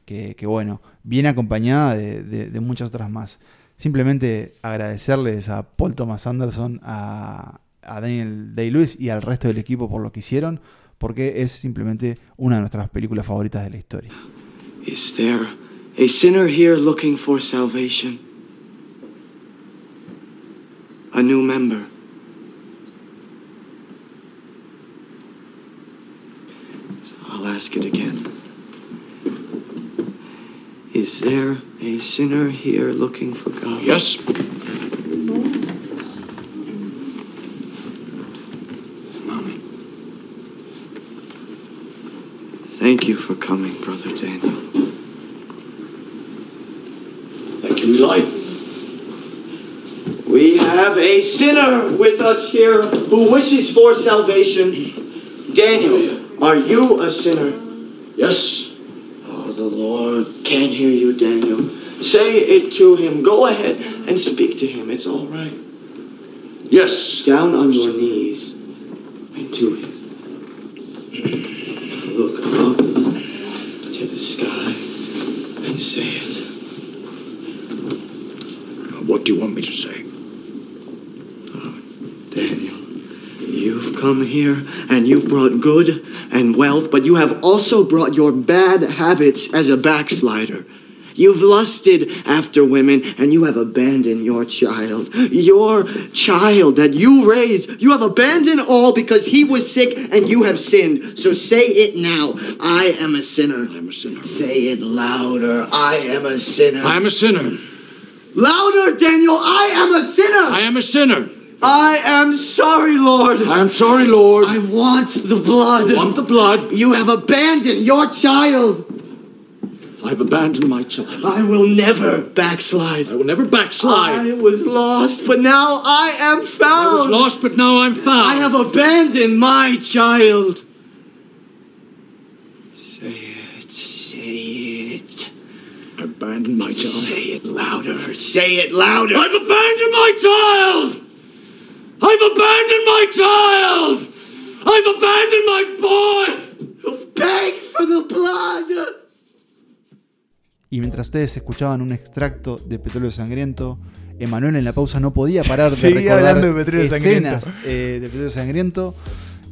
Que, que bueno, viene acompañada de, de- de muchas otras más. Simplemente agradecerles a Paul Thomas Anderson, a, a Daniel Day-Lewis y al resto del equipo por lo que hicieron, porque es simplemente una de nuestras películas favoritas de la historia. Is there a sinner here looking for salvation? A new member. So I'll ask it again. Is there a sinner here looking for God? Yes. Mommy. Thank you for coming, Brother Daniel. You, Eli. We have a sinner with us here who wishes for salvation. Daniel, are you a sinner? Yes. Oh, the Lord can hear you, Daniel. Say it to him. Go ahead and speak to him. It's all right. Yes. Down on your knees and to him. Look up to the sky and say it. What do you want me to say? Ah, Daniel, you've come here and you've brought good and wealth, but you have also brought your bad habits as a backslider. You've lusted after women and you have abandoned your child. Your child that you raised, you have abandoned all because he was sick and you have sinned. So say it now. I am a sinner. I am a sinner. Say it louder. I am a sinner. I am a sinner. Louder, Daniel. I am a sinner. I am a sinner. I am sorry, Lord. I am sorry, Lord. I want the blood. I want the blood. You have abandoned your child. I've abandoned my child. I will never backslide. I will never backslide. I was lost, but now I am found. I was lost, but now I'm found. I have abandoned my child. Abandoned my child. Say it louder. Say it louder. I've abandoned my child. I've abandoned my child. I've abandoned my boy. Beg for the blood. Y mientras ustedes escuchaban un extracto de Petróleo Sangriento, Emanuel en la pausa no podía parar de Seguía recordar hablando de Petróleo escenas Sangriento. eh, de Petróleo Sangriento.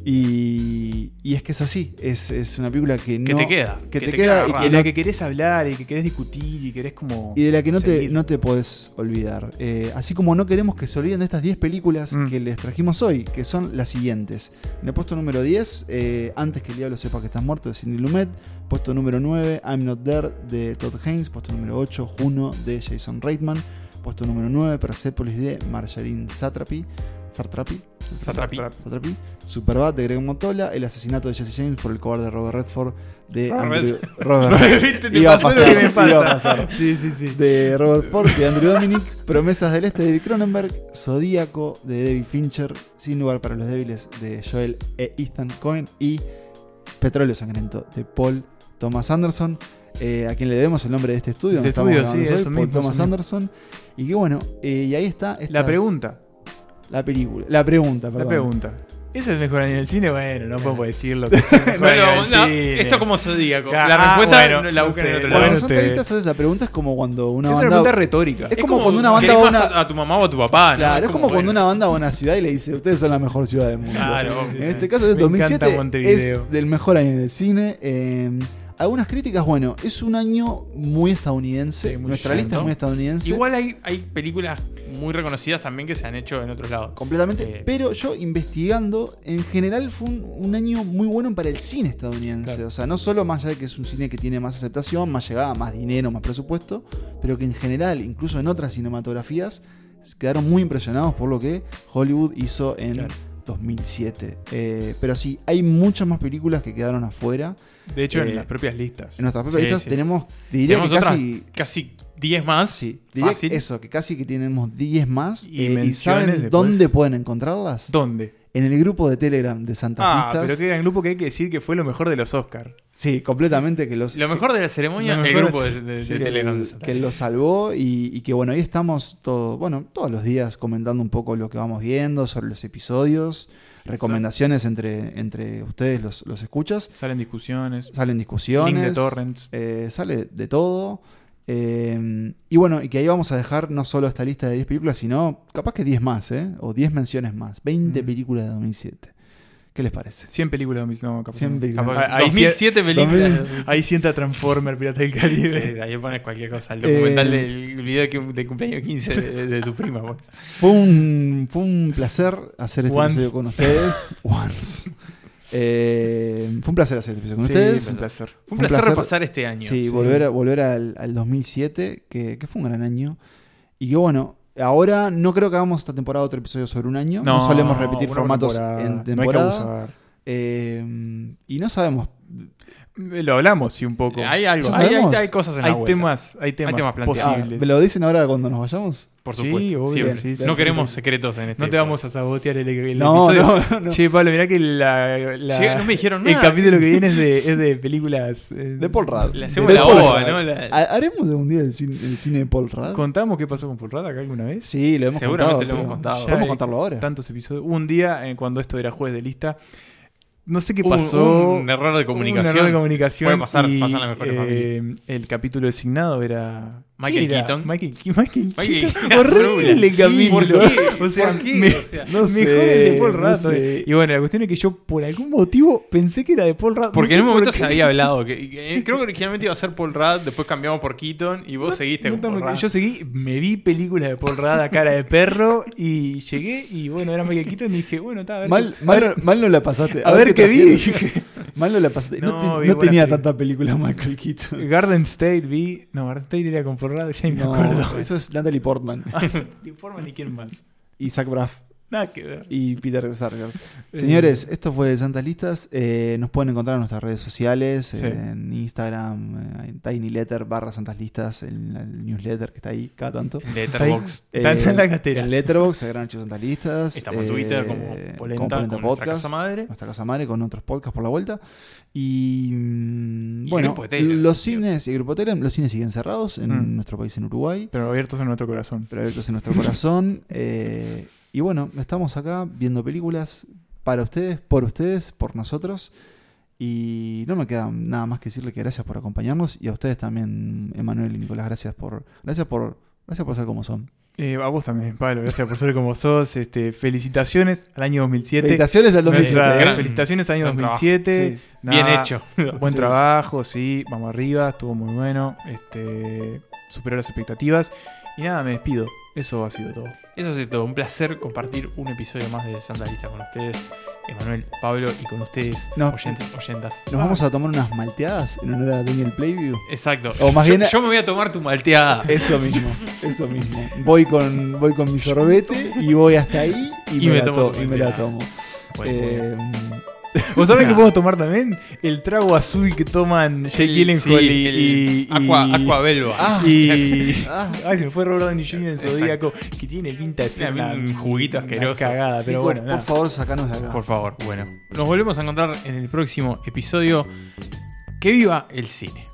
Y, y es que es así, es, es una película que no... Que te queda, Que, que te, te queda queda y de la que querés hablar y que querés discutir y querés como. y de la que no te, no te podés olvidar. Eh, así como no queremos que se olviden de estas 10 películas Mm. que les trajimos hoy, que son las siguientes. En el puesto número 10, eh, Antes que el diablo sepa que estás muerto, de Sidney Lumet. Puesto número 9, I'm Not There, de Todd Haynes. Puesto número 8, Juno, de Jason Reitman. Puesto número 9, Persepolis, de Marjorie Satrapi. Satrapi. Satrapi. Satrapi. Superbad, de Greg Motola. El asesinato de Jesse James por el cobarde Robert Redford, de Robert Andrew... Redford. Robert ¿Viste? Te Iba a lo pasar, que me pasa. iba a pasar. Sí, sí, sí. De Robert Ford, de Andrew Dominic, Promesas del Este de David Cronenberg, Zodíaco de David Fincher, Sin lugar para los débiles de Joel e Ethan Cohen y Petróleo Sangriento de Paul Thomas Anderson. eh, a quien le debemos el nombre de este estudio. Este estudio, sí, hoy, Paul mismo, Thomas. Anderson. Y que bueno, eh, y ahí está. La pregunta. La película. La pregunta, La perdón. pregunta. ¿Es el mejor año del cine? Bueno, no podemos decirlo. que es el mejor No, año no, del no, cine. esto como Zodíaco. Ah, La respuesta bueno, no la no buscan sé, en otro la lado. Cuando son talentistas haces esa pregunta es como cuando una Es una banda. pregunta retórica. Es, como, cuando una banda ¿querés va a una. tu mamá o a tu papá. Claro, es como cuando bueno. una banda va a una ciudad y le dice, ustedes son la mejor ciudad del mundo. Claro, sí, en sí. este caso, es Me encanta 2007 Montevideo. es del mejor año del cine. eh, algunas críticas, bueno, es un año muy estadounidense. Sí, muy Nuestra lista es muy estadounidense. Igual hay, hay películas muy reconocidas también que se han hecho en otros lados. Completamente. Eh, pero yo investigando, en general fue un, un año muy bueno para el cine estadounidense. Claro. O sea, no solo más allá de que es un cine que tiene más aceptación, más llegada, más dinero, más presupuesto, pero que en general, incluso en otras cinematografías, quedaron muy impresionados por lo que Hollywood hizo en Claro. 2007. Eh, pero sí, hay muchas más películas que quedaron afuera. De hecho, Eh, en las propias listas. En nuestras propias Sí, listas sí. tenemos, diría tenemos que otras casi... casi 10 más. Sí, diría Fácil. eso, que casi que tenemos 10 más. Y eh, ¿Y, menciones saben después. dónde pueden encontrarlas? ¿Dónde? En el grupo de Telegram de Santas Ah, Listas. pero que era un grupo que hay que decir que fue lo mejor de los Oscars. Sí, completamente que los Lo mejor de la ceremonia, el grupo de, sí, Telegram de Santa que lo salvó y, y que bueno, ahí estamos todo, bueno, todos los días comentando un poco lo que vamos viendo sobre los episodios, recomendaciones entre, entre ustedes los, los escuchas, Salen discusiones. salen discusiones, Link de torrents. eh, sale de todo. eh, y bueno, y que ahí vamos a dejar no solo esta lista de 10 películas, sino capaz que 10 más, ¿eh? O 10 menciones más. 20 Mm. películas de 2007. ¿Qué les parece? 100 películas de 2000, no, capaz 100 no. películas. Ahí 2007 sí- películas. 2000, Ahí sienta Transformer, Pirata del Caribe. Sí, ahí pones cualquier cosa. El documental Eh, del video de, cumpleaños 15 de, de tu prima. pues. Fue un, fue un placer hacer este Once. episodio con ustedes. Once. Eh, fue un placer hacer este episodio con Sí, ustedes. fue un placer. Fue un placer repasar este año. Sí, Sí. volver, a- volver al, al 2007, que, que fue un gran año. Y que bueno, ahora no creo que hagamos esta temporada otro episodio sobre un año. No, No, solemos repetir formatos temporada. en No hay que temporada. abusar. Eh, y no sabemos. Lo hablamos, sí, un poco. Hay algo, ¿Ya hay, hay- sabemos? hay cosas en la Hay vuelta. temas, hay temas, posibles. ¿Me lo dicen ahora cuando nos vayamos? Por Sí, supuesto. obvio, sí, sí, no sí. queremos secretos en este No te vamos a sabotear el, el No, episodio. no, no. Che, Pablo, mirá que la, la- Llega- no me dijeron el capítulo que viene es de, es de películas. eh, De Paul Rudd. Le De hacemos la. La- Ha- ¿Haremos algún día el cine, el cine de Paul Rudd? ¿Contamos qué pasó con Paul Rudd acá alguna vez? Sí, lo hemos Seguramente contado. lo hemos contado. Podemos contarlo ahora. Tantos episodios. Un día eh, cuando esto era jueves de lista. No sé qué Un- pasó. un error de comunicación. Un error de comunicación. Puede pasar, y, pasa en las mejores eh, El capítulo designado era. Michael. Keaton. Michael, Michael Michael Keaton. Keaton. Horrible capítulo. ¿Por qué? O sea, ¿Por qué? me- O sea, no mejor sé, el de Paul no Rudd. sé. Y bueno, la cuestión es que yo por algún motivo pensé que era de Paul Rudd. Porque No en un momento se había hablado. Que, que- creo que originalmente iba a ser Paul Rudd, después cambiamos por Keaton y vos seguiste No con Paul Rudd. yo seguí, me vi películas de Paul Rudd a cara de perro y llegué y bueno, era Michael Keaton y dije, bueno, está, a ver. Mal, mal, a ver- mal no la pasaste. a ver qué vi. trajeron. Mal no la pasaste. No, No, te- vi no buenas tenía películas. tanta película Michael Keaton. Garden State vi. No, Garden State era con Rudd, ya ni me acuerdo. eso es Natalie Portman. Ni forma ni quién más. y Zach Braff. Nada que ver. Y Peter Sargers. Eh. Señores, esto fue de Santas Listas. Eh, nos pueden encontrar en nuestras redes sociales, Sí. en Instagram, eh, en Tiny Letter barra Santas Listas, en el newsletter que está ahí cada tanto. En Letterboxd. Está en la cartera. En Letterboxd, el Gran Hecho Santas Listas. Estamos en Twitter como Polenta, con nuestra casa madre. Nuestra casa madre con otros podcasts por la vuelta. Y, mm, Y bueno, los cines y Grupo Telegram, los cines siguen cerrados en Mm. nuestro país, en Uruguay, Pero abiertos en nuestro corazón. pero abiertos en nuestro corazón. Eh, y bueno, estamos acá viendo películas para ustedes, por ustedes, por nosotros. Y no me queda nada más que decirle que gracias por acompañarnos y a ustedes también, Emanuel y Nicolás, gracias por, gracias por, gracias por ser como son. Eh, a vos también, Pablo, gracias por ser como sos. Este, felicitaciones al año 2007. Felicitaciones al 2007. Nuestra- ¿eh? felicitaciones al año Buen 2007. Sí. Bien hecho. Buen Sí. trabajo, sí. Vamos arriba, estuvo muy bueno. Este, superó las expectativas. Y nada, me despido. Eso ha sido todo. Eso es todo. Un placer compartir un episodio más de Santa Lista con ustedes, Emanuel, Pablo y con ustedes, No. oyentes, oyentas. Nos vamos a tomar unas malteadas en honor a Daniel Playview. Exacto. O más yo, bien- yo me voy a tomar tu malteada. Eso mismo, eso mismo. Voy con, voy con mi sorbete y voy hasta ahí y, Y me, me la, tomo to- tu y me la malteada. tomo. Bueno, Eh, ¿Vos sabés que podemos tomar también? El trago azul que toman Jake Gyllenhaal sí, y, el y- Aqua, y- Aqua Belva. Ah. y- Ah. Ay, se me fue Robert Downey Jr. en. Zodíaco, que tiene pinta de ser una, un juguito una asqueroso. cagada, pero bueno, por favor, sacanos de acá. Por favor, bueno. Nos volvemos a encontrar en el próximo episodio. Que viva el cine.